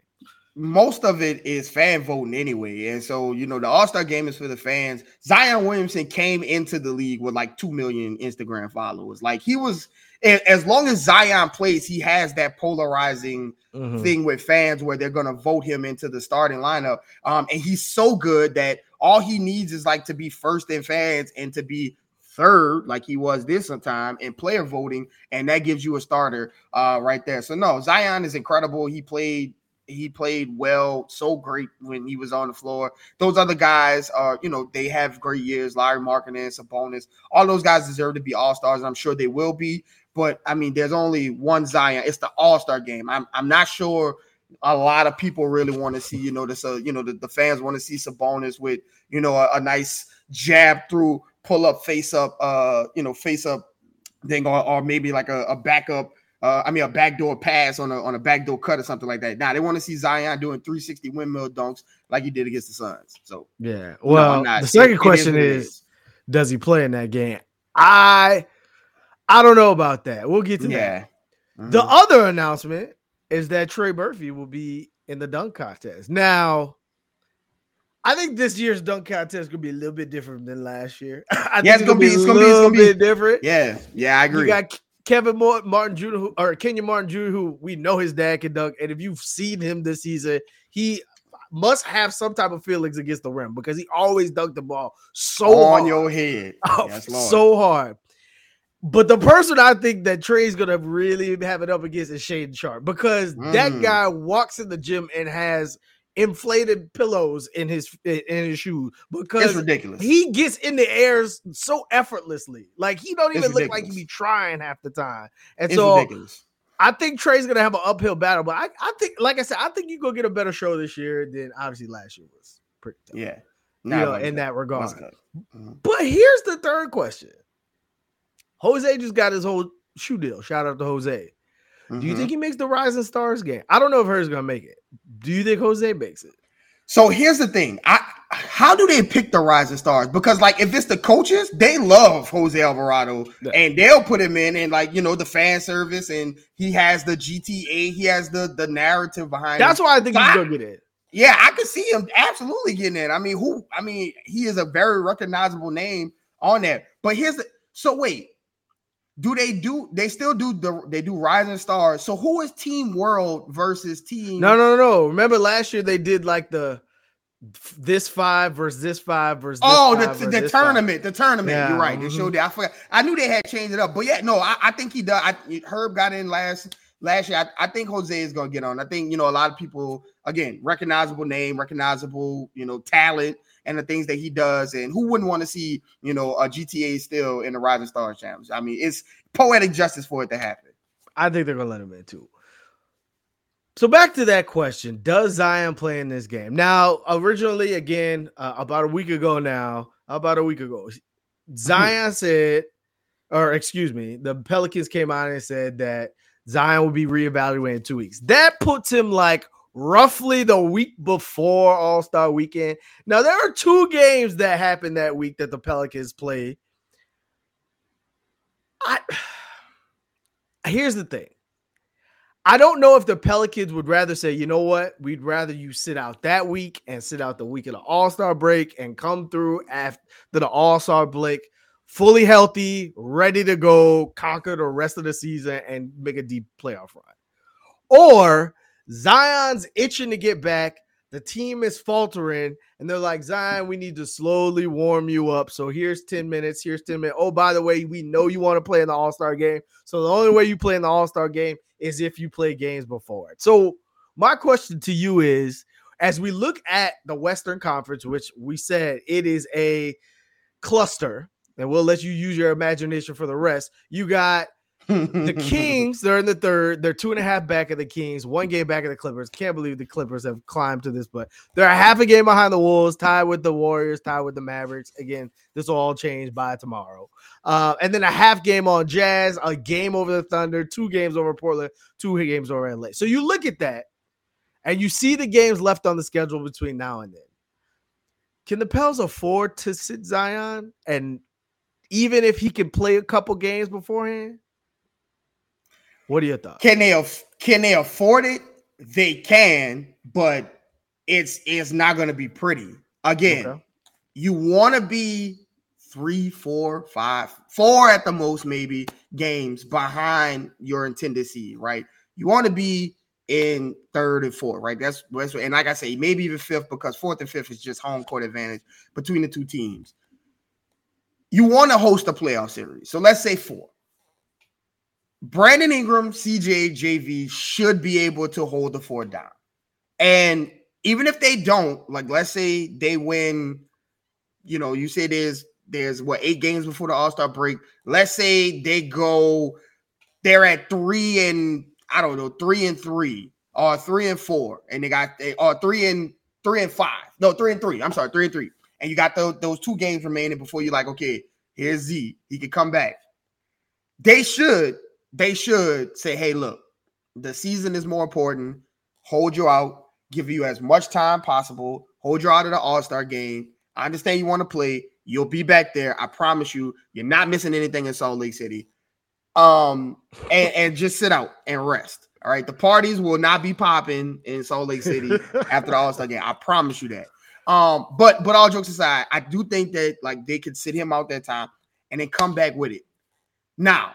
Most of it is fan voting anyway. And so, you know, the All Star game is for the fans. Zion Williamson came into the league with like 2 million Instagram followers. Like he was, as long as Zion plays, he has that polarizing mm-hmm. thing with fans where they're going to vote him into the starting lineup. Um, and he's so good that all he needs is like to be first in fans and to be third, like he was this time in player voting, and that gives you a starter uh, right there. So no, Zion is incredible. He played he played well, so great when he was on the floor. Those other guys are, you know, they have great years. Lauri Markkanen, Sabonis, all those guys deserve to be all stars. and I'm sure they will be. But I mean, there's only one Zion. It's the All Star game. I'm I'm not sure a lot of people really want to see, you know, this, uh, you know, the, the fans want to see Sabonis with, you know, a, a nice jab through, pull up, face up, uh, you know, face up thing, or, or maybe like a, a backup uh, I mean, a backdoor pass on a on a backdoor cut or something like that. Now they want to see Zion doing 360 windmill dunks like he did against the Suns. So yeah. Well, no, the second it, question it is, is, does he play in that game? I I don't know about that. We'll get to yeah. that. Mm-hmm. The other announcement is that Trey Murphy will be in the dunk contest. Now, I think this year's dunk contest is gonna be a little bit different than last year. *laughs* I yeah, it's, gonna, be, it's gonna be it's gonna be different. Yeah, yeah, I agree. You got Kevin Moore, Martin Jr. Who, or Kenyon Martin Jr., who we know his dad can dunk, and if you've seen him this season, he must have some type of feelings against the rim because he always dunked the ball so on hard. your head, *laughs* yes, so hard. But the person I think that Trey's gonna really have it up against is Shaedon Sharpe because mm. that guy walks in the gym and has inflated pillows in his in his shoes because it's ridiculous. He gets in the air so effortlessly. Like he don't even look like he be trying half the time. And it's so ridiculous. I think Trey's gonna have an uphill battle, but I, I think, like I said, I think you go get a better show this year than obviously last year was pretty tough. Yeah. You know, in that regard. Mm-hmm. But here's the third question. Jose just got his whole shoe deal. Shout out to Jose. Mm-hmm. Do you think mm-hmm. he makes the Rising Stars game? I don't know if Her's gonna make it. Do you think Jose makes it? So here's the thing. I how do they pick the rising stars? Because like if it's the coaches, they love Jose Alvarado yeah. and they'll put him in and like you know the fan service and he has the GTA, he has the the narrative behind. That's him. why I think so he's I, gonna get it. Yeah, I could see him absolutely getting it. I mean, who? I mean, he is a very recognizable name on there. But here's the so wait, do they do they still do the they do rising stars so who is team world versus team no no no no. remember last year they did like the this five versus this five versus oh the, the, the tournament five. the tournament yeah. you're right mm-hmm. they showed that i forgot i knew they had changed it up but yeah no i, I think he does I, herb got in last last year I, I, think jose is going to get on i think you know a lot of people again recognizable name recognizable you know talent and the things that he does. And who wouldn't want to see, you know, a GTA still in the Rising Stars Challenge? I mean, it's poetic justice for it to happen. I think they're gonna let him in too. So back to that question: Does Zion play in this game? Now, originally, again, uh, about a week ago now, about a week ago, Zion said, or excuse me, the Pelicans came out and said that Zion will be reevaluated in two weeks. That puts him like roughly the week before All Star Weekend. Now there are two games that happened that week that the Pelicans played. I *sighs* here's the thing. I don't know if the Pelicans would rather say, you know what, we'd rather you sit out that week and sit out the week of the All Star break and come through after the All Star break fully healthy, ready to go, conquer the rest of the season and make a deep playoff run. Or Zion's itching to get back. The team is faltering, and they're like, Zion, we need to slowly warm you up. So here's 10 minutes. Here's 10 minutes. Oh, by the way, we know you want to play in the All Star game. So the only way you play in the All Star game is if you play games before it. So my question to you is as we look at the Western Conference, which we said it is a cluster, and we'll let you use your imagination for the rest. You got the Kings, they're in the third. They're two and a half back of the Kings, one game back of the Clippers. Can't believe the Clippers have climbed to this, but they're a half a game behind the Wolves, tied with the Warriors, tied with the Mavericks. Again, this will all change by tomorrow. Uh, and then a half game on Jazz, a game over the Thunder, two games over Portland, two games over LA. So you look at that and you see the games left on the schedule between now and then. Can the Pels afford to sit Zion? And even if he can play a couple games beforehand? What are your thoughts? Can they can they afford it? They can, but it's it's not going to be pretty. Again, okay. you want to be three, four, five, four at the most, maybe games behind your intended seed, right? You want to be in third and fourth, right? That's, that's and like I say, maybe even fifth because fourth and fifth is just home court advantage between the two teams. You want to host a playoff series, so let's say four. Brandon Ingram, CJ, JV should be able to hold the four down. And even if they don't, like let's say they win, you know, you say there's there's what eight games before the All-Star break. Let's say they go, they're at three and I don't know, three and three or three and four, and they got they or three and three and five. No, three and three. I'm sorry, three and three. And you got those, those two games remaining before you're like, okay, here's Z. He could come back. They should they should say, hey, look, the season is more important. Hold you out, give you as much time possible, hold you out of the All Star game. I understand you want to play. You'll be back there. I promise you, you're not missing anything in Salt Lake City. Um, and, and just sit out and rest. All right. The parties will not be popping in Salt Lake City *laughs* after the All Star game. I promise you that. Um, but but all jokes aside, I do think that like they could sit him out that time and then come back with it. Now,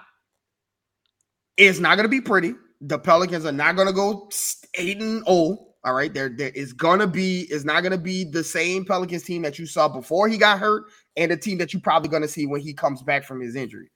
it's not going to be pretty. The Pelicans are not going to go eight and zero. Oh, all right, there there is going to be is not going to be the same Pelicans team that you saw before he got hurt, and the team that you're probably going to see when he comes back from his injury.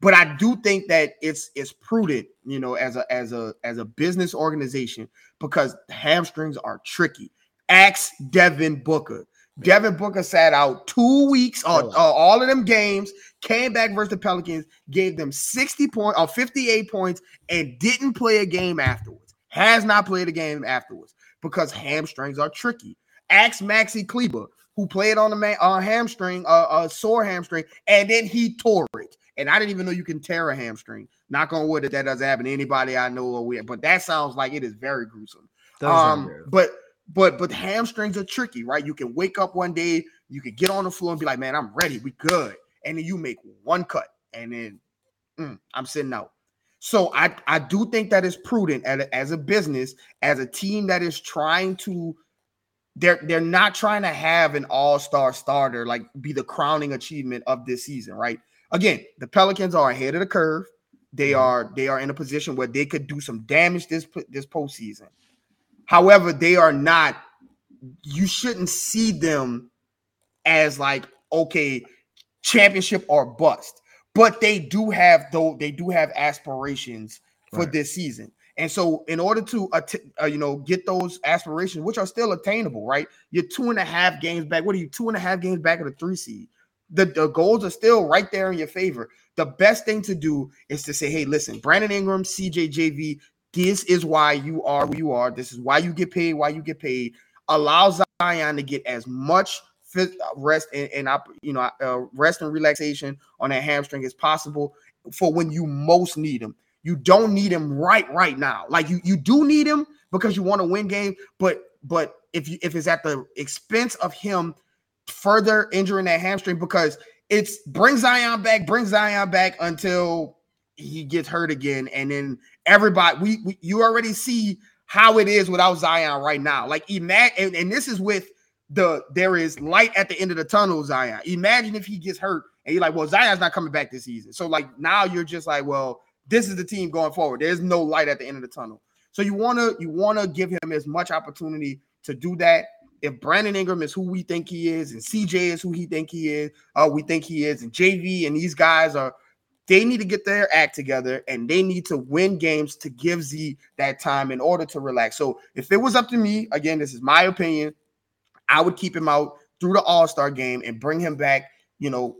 But I do think that it's it's prudent, you know, as a as a as a business organization because hamstrings are tricky. Ask Devin Booker. Devin Booker sat out two weeks, uh, uh, all of them games, came back versus the Pelicans, gave them 60 points or uh, 58 points, and didn't play a game afterwards. Has not played a game afterwards because hamstrings are tricky. Ask Maxi Kleber, who played on the man, uh, hamstring, uh, a sore hamstring, and then he tore it. And I didn't even know you can tear a hamstring. Knock on wood that that doesn't happen to anybody I know or with, but that sounds like it is very gruesome. Um, but but but hamstrings are tricky, right? You can wake up one day, you can get on the floor and be like, "Man, I'm ready. We good." And then you make one cut, and then mm, I'm sitting out. So I I do think that is prudent as a, as a business, as a team that is trying to. They're they're not trying to have an all-star starter like be the crowning achievement of this season, right? Again, the Pelicans are ahead of the curve. They are they are in a position where they could do some damage this this postseason. However, they are not, you shouldn't see them as like, okay, championship or bust. But they do have though they do have aspirations for right. this season. And so, in order to uh, you know get those aspirations, which are still attainable, right? You're two and a half games back. What are you two and a half games back of the three seed? The, the goals are still right there in your favor. The best thing to do is to say, hey, listen, Brandon Ingram, CJ JV, this is why you are who you are. This is why you get paid. Why you get paid. Allow Zion to get as much rest and, and you know uh, rest and relaxation on that hamstring as possible for when you most need him. You don't need him right right now. Like you you do need him because you want to win game, but but if you if it's at the expense of him further injuring that hamstring because it's bring Zion back, bring Zion back until he gets hurt again, and then everybody we, we you already see how it is without Zion right now. Like imagine, and, and, this is with the there is light at the end of the tunnel. Zion. Imagine if he gets hurt and you're like, well, Zion's not coming back this season. So like now you're just like, well, this is the team going forward. There's no light at the end of the tunnel. So you wanna you wanna give him as much opportunity to do that. If Brandon Ingram is who we think he is, and CJ is who he think he is, uh, we think he is, and JV and these guys are they need to get their act together and they need to win games to give Z that time in order to relax. So if it was up to me, again, this is my opinion, I would keep him out through the All Star game and bring him back, you know,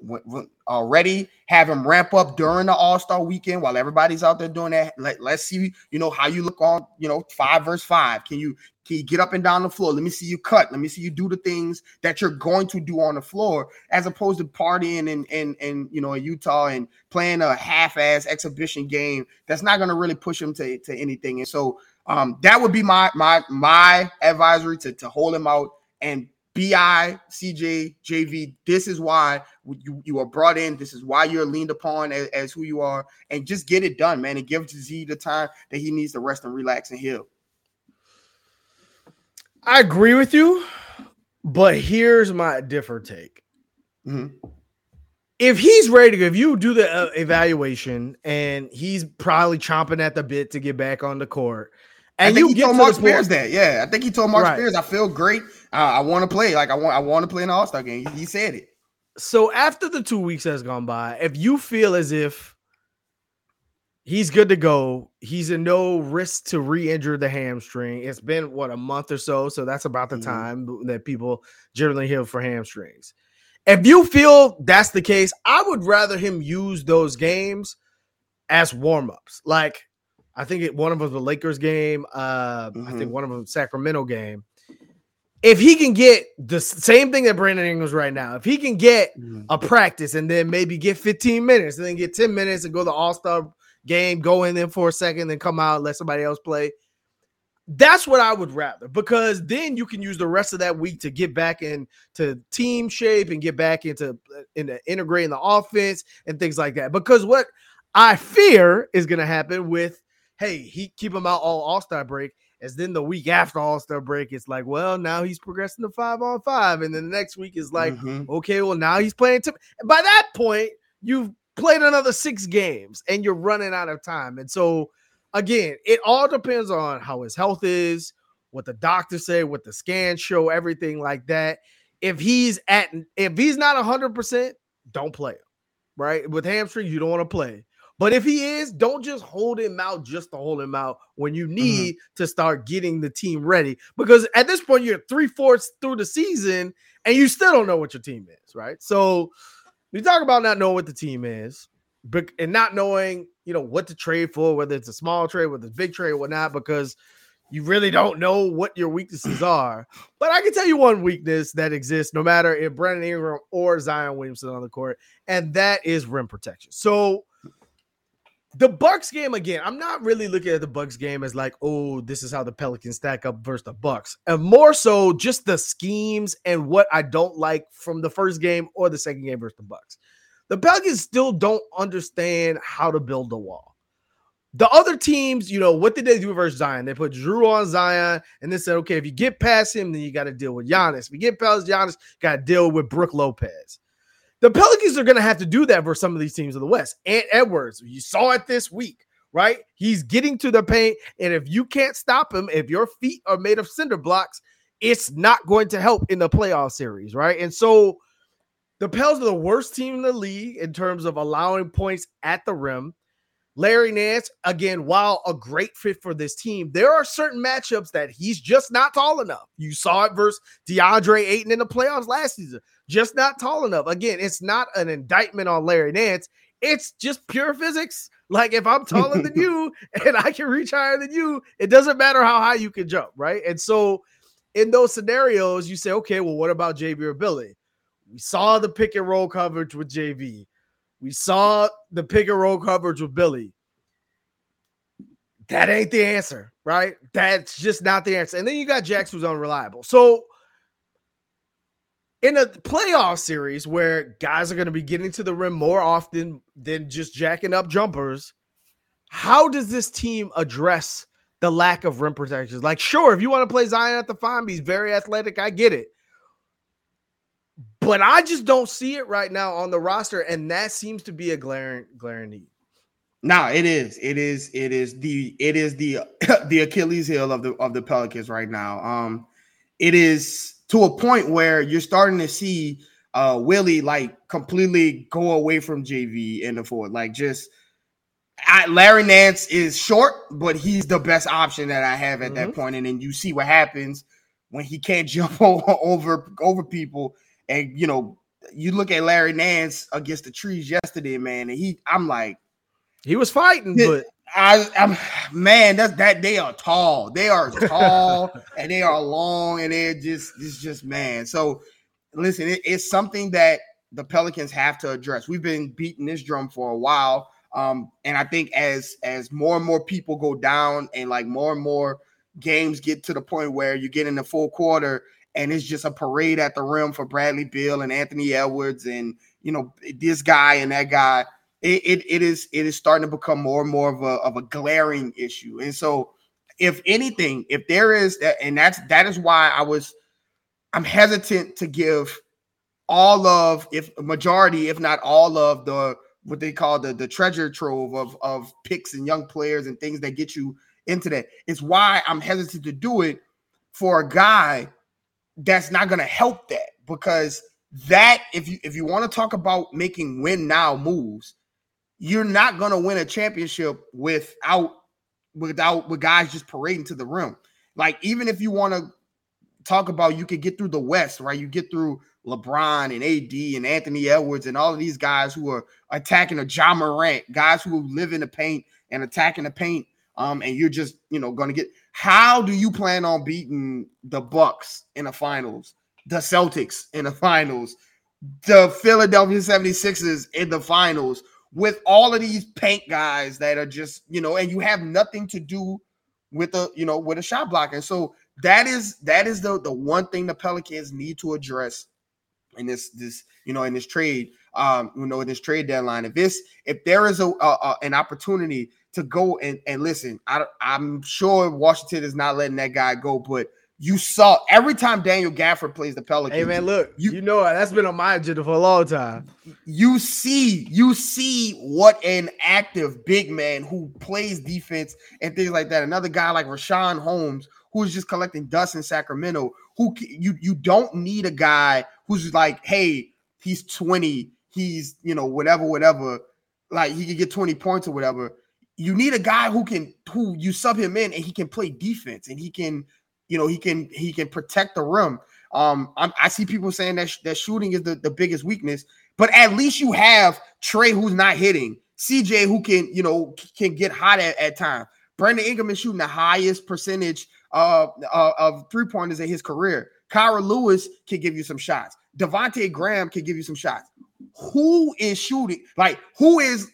already have him ramp up during the All Star weekend while everybody's out there doing that. Let, let's see, you know, how you look on, you know, five versus five. Can you can you get up and down the floor? Let me see you cut. Let me see you do the things that you're going to do on the floor, as opposed to partying and and and you know in Utah and playing a half-ass exhibition game that's not going to really push him to, to anything. And so um, that would be my my my advisory to to hold him out and BI, CJ, JV, this is why you, you are brought in. This is why you're leaned upon as, as, who you are. And just get it done, man, and give Z the time that he needs to rest and relax and heal. I agree with you, but here's my different take. Mm-hmm. If he's ready to go, if you do the uh, evaluation and he's probably chomping at the bit to get back on the court, and you he told Marc Spears that, yeah, I think he told Marc right. Spears, I feel great I, I want to play. Like I want I want to play in the All Star game. He, he said it. So after the two weeks has gone by, if you feel as if he's good to go, he's in no risk to re-injure the hamstring. It's been what a month or so, so that's about the mm-hmm. time that people generally heal for hamstrings. If you feel that's the case, I would rather him use those games as warm-ups. Like I think it, one of them was the Lakers game. Uh, mm-hmm. I think mm-hmm. one of them Sacramento game if he can get the same thing that Brandon Ingram's right now, if he can get mm-hmm. a practice and then maybe get 15 minutes and then get 10 minutes and go to the All Star game, go in there for a second, then come out, let somebody else play. That's what I would rather because then you can use the rest of that week to get back into team shape and get back into uh, into integrating the offense and things like that. Because what I fear is going to happen with hey, he keep him out all All Star break as then the week after All Star break, it's like, well, now he's progressing to five on five, and then the next week is like, mm-hmm. okay, well now he's playing. T-. By that point, you've played another six games, and you're running out of time. And so, again, it all depends on how his health is, what the doctors say, what the scans show, everything like that. If he's at, if he's not hundred percent, don't play him. Right with hamstrings, you don't want to play. But if he is, don't just hold him out just to hold him out when you mm-hmm. need mm-hmm. to start getting the team ready. Because at this point, you're three fourths through the season and you still don't know what your team is, right? So we talk about not knowing what the team is, but and not knowing, you know, what to trade for, whether it's a small trade, whether it's a big trade, or whatnot, because you really don't know what your weaknesses *clears throat* are. But I can tell you one weakness that exists no matter if Brandon Ingram or Zion Williamson on the court, and that is rim protection. So the Bucks game again. I'm not really looking at the Bucks game as like, oh, this is how the Pelicans stack up versus the Bucks, and more so just the schemes and what I don't like from the first game or the second game versus the Bucks. The Pelicans still don't understand how to build a wall. The other teams, you know, what did they do versus Zion? They put Jrue on Zion and they said, okay, if you get past him, then you got to deal with Giannis. If you get past Giannis, got to deal with Brook Lopez. The Pelicans are going to have to do that for some of these teams in the West. And Edwards, you saw it this week, right? He's getting to the paint. And if you can't stop him, if your feet are made of cinder blocks, it's not going to help in the playoff series, right? And so the Pels are the worst team in the league in terms of allowing points at the rim. Larry Nance, again, while a great fit for this team, there are certain matchups that he's just not tall enough. You saw it versus DeAndre Ayton in the playoffs last season just not tall enough. Again, it's not an indictment on Larry Nance. It's just pure physics. Like if I'm taller than you *laughs* and I can reach higher than you, it doesn't matter how high you can jump, right? And so in those scenarios, you say, okay, well, what about JV or Willy? We saw the pick and roll coverage with JV. We saw the pick and roll coverage with Willy. That ain't the answer, right? That's just not the answer. And then you got Jax who's unreliable. So in a playoff series where guys are going to be getting to the rim more often than just jacking up jumpers, how does this team address the lack of rim protections? Like, sure, if you want to play Zion at the five, he's very athletic. I get it. But I just don't see it right now on the roster, and that seems to be a glaring, glaring need. No, it is. It is. It is the. It is the *coughs* the Achilles heel of the of the Pelicans right now. Um, it is to a point where you're starting to see uh Willie like completely go away from JV in the forward. Like just I, Larry Nance is short, but he's the best option that I have at mm-hmm. that point. And then you see what happens when he can't *laughs* jump over over people and you know you look at Larry Nance against the trees yesterday, man, and he, I'm like, he was fighting, but I, I'm man, that's that they are tall. They are *laughs* tall and they are long and they're just it's just man. So listen, it, it's something that the Pelicans have to address. We've been beating this drum for a while. Um, and I think as as more and more people go down and like more and more games get to the point where you get in the full quarter and it's just a parade at the rim for Bradley Beal and Anthony Edwards and you know this guy and that guy it, it, it is it is starting to become more and more of a of a glaring issue. And so, if anything, if there is, that, and that's that is why I was, I'm hesitant to give all of, if majority, if not all of the what they call the the treasure trove of of picks and young players and things that get you into that. It's why I'm hesitant to do it for a guy that's not going to help that because that if you if you want to talk about making win now moves you're not going to win a championship without without with guys just parading to the rim. Like even if you want to talk about you could get through the West, right? You get through LeBron and AD and Anthony Edwards and all of these guys who are attacking a Ja Morant, guys who live in the paint and attacking the paint. Um, and you're just you know going to get. How do you plan on beating the Bucks in the finals, the Celtics in the finals, the Philadelphia 76ers in the finals? with all of these paint guys that are just, you know, and you have nothing to do with a, you know, with a shot blocker. And so that is that is the the one thing the Pelicans need to address in this this you know in this trade um you know in this trade deadline if this if there is a, a, a an opportunity to go and and listen I, i'm sure washington is not letting that guy go but you saw every time Daniel Gafford plays the Pelicans. Hey man, look, you, you know that's been on my agenda for a long time. You see, you see what an active big man who plays defense and things like that. Another guy like Richaun Holmes, who's just collecting dust in Sacramento. Who you you don't need a guy who's like, hey, he's 20, he's you know whatever, whatever. Like he could get 20 points or whatever. You need a guy who can who you sub him in and he can play defense and he can you know, he can he can protect the rim. Um, I'm, i see people saying that sh- that shooting is the, the biggest weakness, but at least you have Trey who's not hitting, CJ who can you know can get hot at, at times. Brandon Ingram is shooting the highest percentage uh, uh, of three pointers in his career. Kira Lewis can give you some shots. Devonte Graham can give you some shots. Who is shooting? Like who is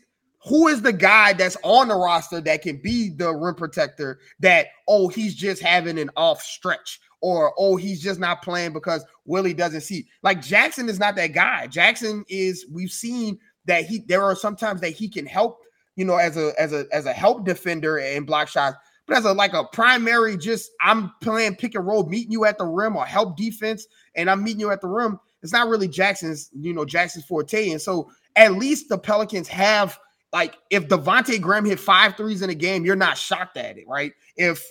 who is the guy that's on the roster that can be the rim protector that oh he's just having an off stretch or oh he's just not playing because Willie doesn't see like Jackson is not that guy. Jackson is we've seen that he there are sometimes that he can help you know as a as a as a help defender and block shots but as a like a primary just I'm playing pick and roll meeting you at the rim or help defense and I'm meeting you at the rim it's not really Jackson's you know Jackson's forte and so at least the Pelicans have like if Devonte Graham hit five threes in a game, you're not shocked at it, right? If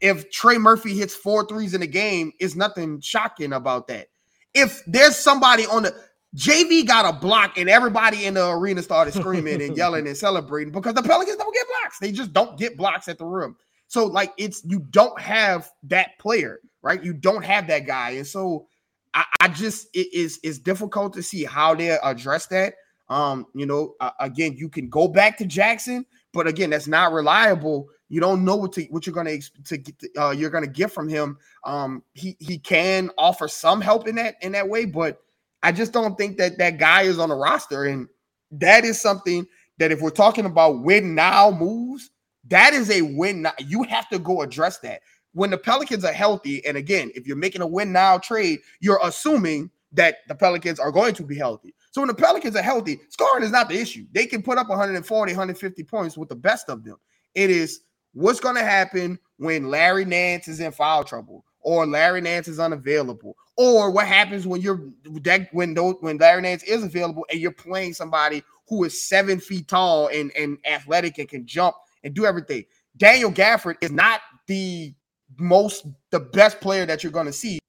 if Trey Murphy hits four threes in a game, it's nothing shocking about that. If there's somebody on the JV got a block and everybody in the arena started screaming and *laughs* yelling and celebrating because the Pelicans don't get blocks. They just don't get blocks at the rim. So like it's you don't have that player, right? You don't have that guy. And so I, I just it is it's difficult to see how they address that. Um, you know, uh, again, you can go back to Jackson, but again, that's not reliable. You don't know what to what you're gonna to get. Uh, you're gonna get from him. Um, he he can offer some help in that in that way, but I just don't think that that guy is on the roster, and that is something that if we're talking about win now moves, that is a win. Now. You have to go address that when the Pelicans are healthy. And again, if you're making a win now trade, you're assuming that the Pelicans are going to be healthy. So when the Pelicans are healthy, scoring is not the issue. They can put up 140, 150 points with the best of them. It is what's going to happen when Larry Nance is in foul trouble or Larry Nance is unavailable or what happens when you're that when those, when Larry Nance is available and you're playing somebody who is seven feet tall and, and athletic and can jump and do everything. Daniel Gafford is not the most the best player that you're going to see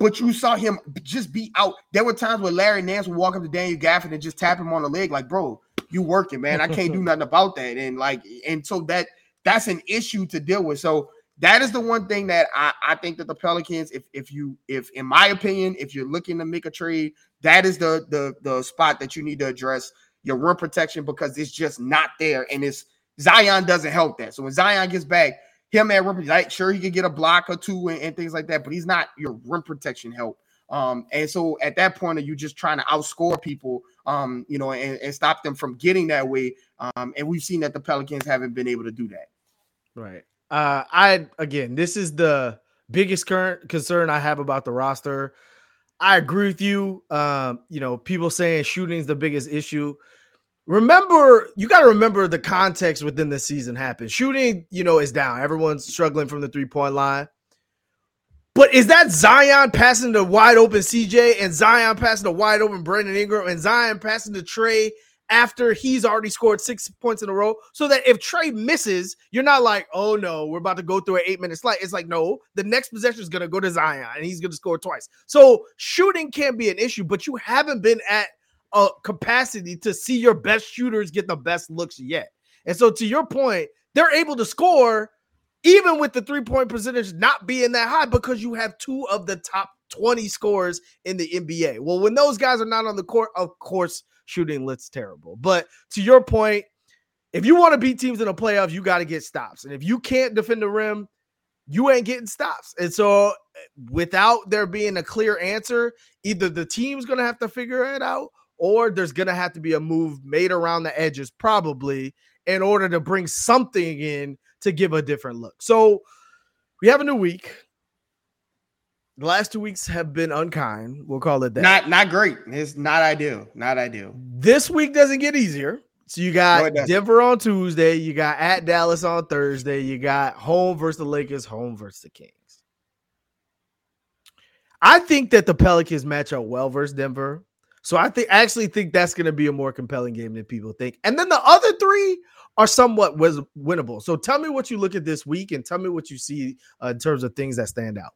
but you saw him just be out. There were times where Larry Nance would walk up to Daniel Gafford and just tap him on the leg, like, bro, you working, man. I can't do *laughs* nothing about that. And like, and so that that's an issue to deal with. So that is the one thing that I, I think that the Pelicans, if if you if in my opinion, if you're looking to make a trade, that is the the the spot that you need to address your rim protection because it's just not there. And it's Zion doesn't help that. So when Zion gets back, him at rim, like, sure he can get a block or two and, and things like that, but he's not your rim protection help. Um, and so at that point, are you just trying to outscore people, um, you know, and, and stop them from getting that way? Um, and we've seen that the Pelicans haven't been able to do that. Right. Uh, I again, this is the biggest current concern I have about the roster. I agree with you. Um, you know, people saying shooting is the biggest issue. Remember, you got to remember the context within the season happened. Shooting, you know, is down. Everyone's struggling from the three point line. But is that Zion passing the wide open CJ and Zion passing the wide open Brandon Ingram and Zion passing the trey after he's already scored six points in a row? So that if trey misses, you're not like, oh no, we're about to go through an eight minute slide. It's like, no, the next possession is going to go to Zion and he's going to score twice. So shooting can be an issue, but you haven't been at a capacity to see your best shooters get the best looks yet. And so to your point, they're able to score even with the three point percentage not being that high because you have two of the top 20 scores in the NBA. Well, when those guys are not on the court, of course, shooting looks terrible. But to your point, if you want to beat teams in the playoffs, you got to get stops. And if you can't defend the rim, you ain't getting stops. And so, eh, without there being a clear answer, either the team's going to have to figure it out or there's going to have to be a move made around the edges, probably in order to bring something in to give a different look. So we have a new week. The last two weeks have been unkind. We'll call it that. Not not great. It's not ideal. Not ideal. This week doesn't get easier. So you got no, Denver on Tuesday. You got at Dallas on Thursday. You got home versus the Lakers, home versus the Kings. I think that the Pelicans match up well versus Denver. So I think I actually think that's going to be a more compelling game than people think. And then the other three are somewhat was winnable. So tell me what you look at this week and tell me what you see uh, in terms of things that stand out.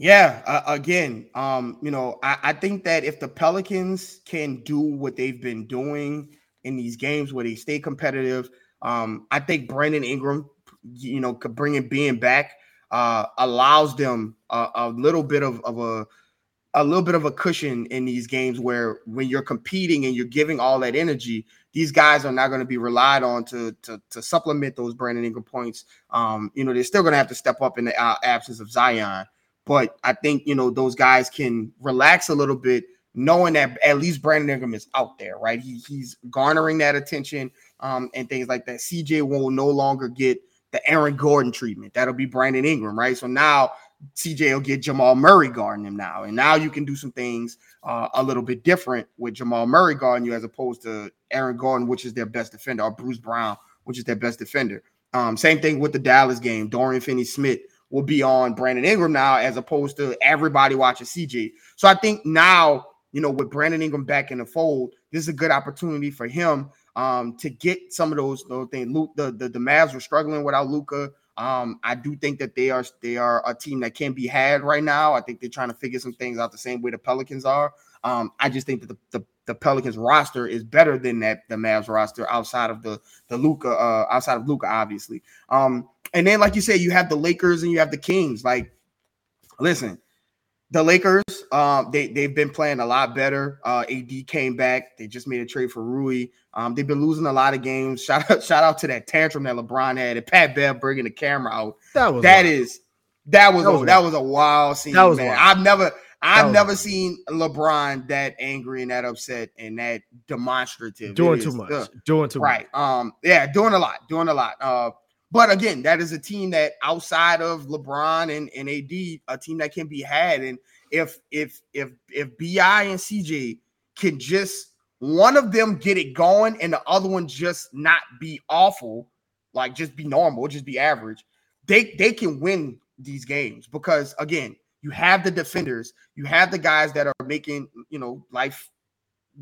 Yeah, uh, again, um, you know, I, I think that if the Pelicans can do what they've been doing in these games where they stay competitive, um, I think Brandon Ingram, you know, bringing being back uh, allows them a, a little bit of, of a a little bit of a cushion in these games where when you're competing and you're giving all that energy, these guys are not going to be relied on to, to, to supplement those Brandon Ingram points. Um, you know, they're still going to have to step up in the uh, absence of Zion. But I think, you know, those guys can relax a little bit knowing that at least Brandon Ingram is out there, right? He, he's garnering that attention um, and things like that. CJ will no longer get the Aaron Gordon treatment. That'll be Brandon Ingram, right? So now CJ will get Jamal Murray guarding him now. And now you can do some things uh, a little bit different with Jamal Murray guarding you as opposed to Aaron Gordon, which is their best defender, or Bruce Brown, which is their best defender. Um, same thing with the Dallas game. Dorian Finney Smith will be on Brandon Ingram now as opposed to everybody watching CJ. So I think now, you know, with Brandon Ingram back in the fold, this is a good opportunity for him um, to get some of those, those things. Luke, the, the, the Mavs were struggling without Luka. Um, I do think that they are they are a team that can be had right now. I think they're trying to figure some things out the same way the Pelicans are. Um, I just think that the, the, the, Pelicans roster is better than that the Mavs roster outside of the the Luka uh, outside of Luka obviously. Um, and then like you said, you have the Lakers and you have the Kings. Like, listen, the Lakers, um, they they've been playing a lot better. Uh, AD came back. They just made a trade for Rui. Um, they've been losing a lot of games. Shout out, *laughs* shout out to that tantrum that LeBron had and Pat Bev bringing the camera out. That was that is that was, that was, a, that was a wild scene. That was man. Wild. I've never I've never wild. seen LeBron that angry and that upset and that demonstrative. Doing too much. doing too right. much. Um, yeah, doing a lot, doing a lot. Uh, but again, that is a team that outside of LeBron and, and AD, a team that can be had. And if if if if BI and CJ can just one of them get it going and the other one just not be awful, like just be normal, just be average, they they can win these games because again, you have the defenders, you have the guys that are making you know life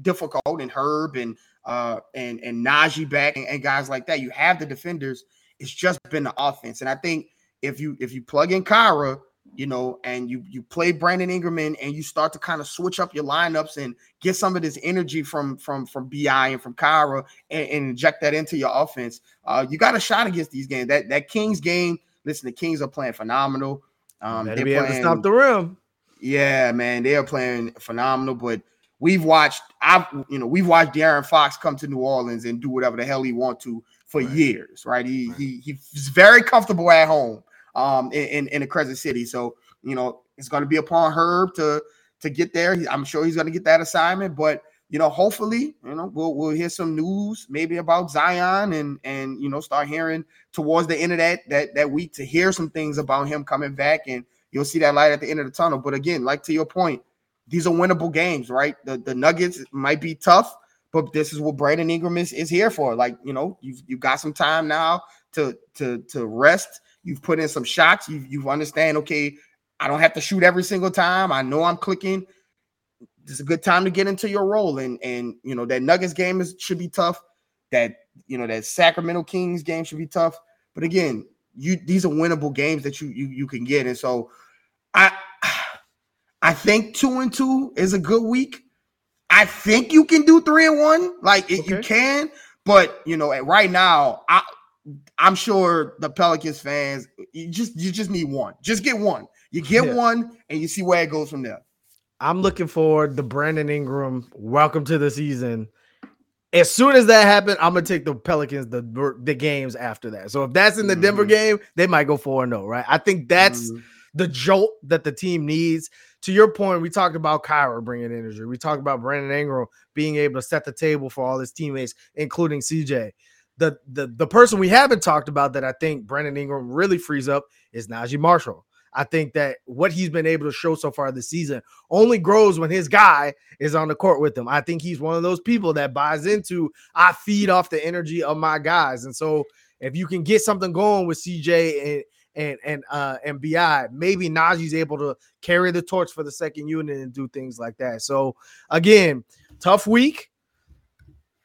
difficult and Herb and uh and and Naji back and, and guys like that. You have the defenders it's just been the offense. And I think if you if you plug in Kira, you know, and you you play Brandon Ingram in, and you start to kind of switch up your lineups and get some of this energy from from from Bi and from Kira and, and inject that into your offense, uh, you got a shot against these games. That that Kings game, listen, the Kings are playing phenomenal. Um, they're be playing, able to stop the rim. Yeah, man, they are playing phenomenal. But we've watched, I've you know, we've watched De'Aaron Fox come to New Orleans and do whatever the hell he want to for right. years, right? He right. he he's very comfortable at home um in, in, in the Crescent City. So, you know, it's gonna be upon Herb to to get there. I'm sure he's gonna get that assignment, but you know, hopefully, you know, we'll we'll hear some news maybe about Zion and and you know start hearing towards the end of that that that week to hear some things about him coming back and you'll see that light at the end of the tunnel. But again, like to your point, these are winnable games, right? The the Nuggets might be tough, but this is what Brandon Ingram is, is here for. Like, you know, you've you've got some time now to to to rest. You've put in some shots. You you understand, okay, I don't have to shoot every single time. I know I'm clicking it's a good time to get into your role. And and you know that Nuggets game is should be tough. That you know that Sacramento Kings game should be tough. But again, you these are winnable games that you you you can get. And so I *sighs* I think two and two is a good week. I think you can do three and one. Like okay. you can, but you know, right now, I I'm sure the Pelicans fans, you just you just need one. Just get one. You get yeah. one and you see where it goes from there. I'm looking forward to Brandon Ingram. Welcome to the season. As soon as that happens, I'm gonna take the Pelicans the the games after that. So if that's in the mm-hmm. Denver game, they might go four and zero. Right? I think that's mm-hmm. the jolt that the team needs. To your point, we talked about Kira bringing energy. We talked about Brandon Ingram being able to set the table for all his teammates, including CJ. The the the person we haven't talked about that I think Brandon Ingram really frees up is Naji Marshall. I think that what he's been able to show so far this season only grows when his guy is on the court with him. I think he's one of those people that buys into I feed off the energy of my guys. And so if you can get something going with CJ and and and uh and BI, maybe Naji's able to carry the torch for the second unit and do things like that. So again, tough week.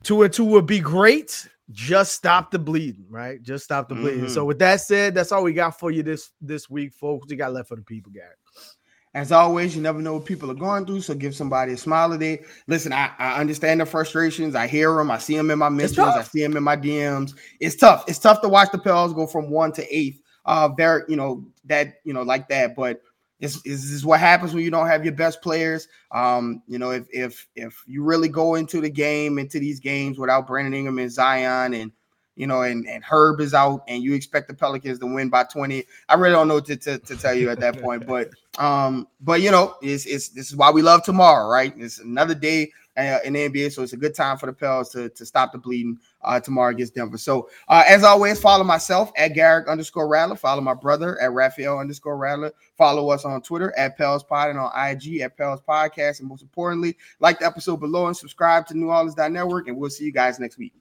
Two and two would be great just stop the bleeding, right? Just stop the bleeding. Mm-hmm. So with that said, that's all we got for you this this week, folks. We got left for the people, guys. As always, you never know what people are going through, so give somebody a smile a day. Listen, I, I understand the frustrations. I hear them. I see them in my mentions. I see them in my DMs. It's tough. It's tough to watch the Pels go from one to eighth. Uh, very, you know that, you know, like that. But this, is what happens when you don't have your best players. Um, you know, if if if you really go into the game, into these games without Brandon Ingram and Zion and you know, and, and Herb is out, and you expect the Pelicans to win by 20. I really don't know to, to, to tell you at that point, but um, but you know, it's it's this is why we love tomorrow, right? It's another day uh, in the NBA. So it's a good time for the Pels to, to stop the bleeding uh, tomorrow against Denver. So uh, as always, follow myself at Garrick underscore Rattler. Follow my brother at Raphael underscore Rattler. Follow us on Twitter at Pels Pod and on IG at Pels Podcast. And most importantly, like the episode below and subscribe to New Orleans Network. And we'll see you guys next week.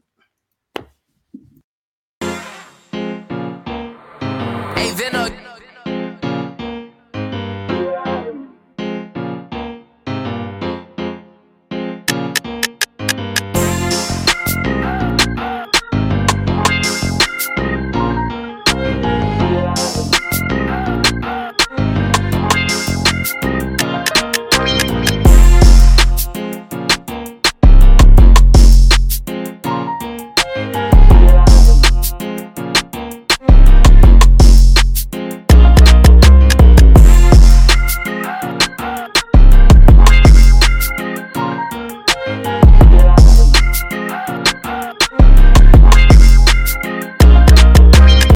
Hey,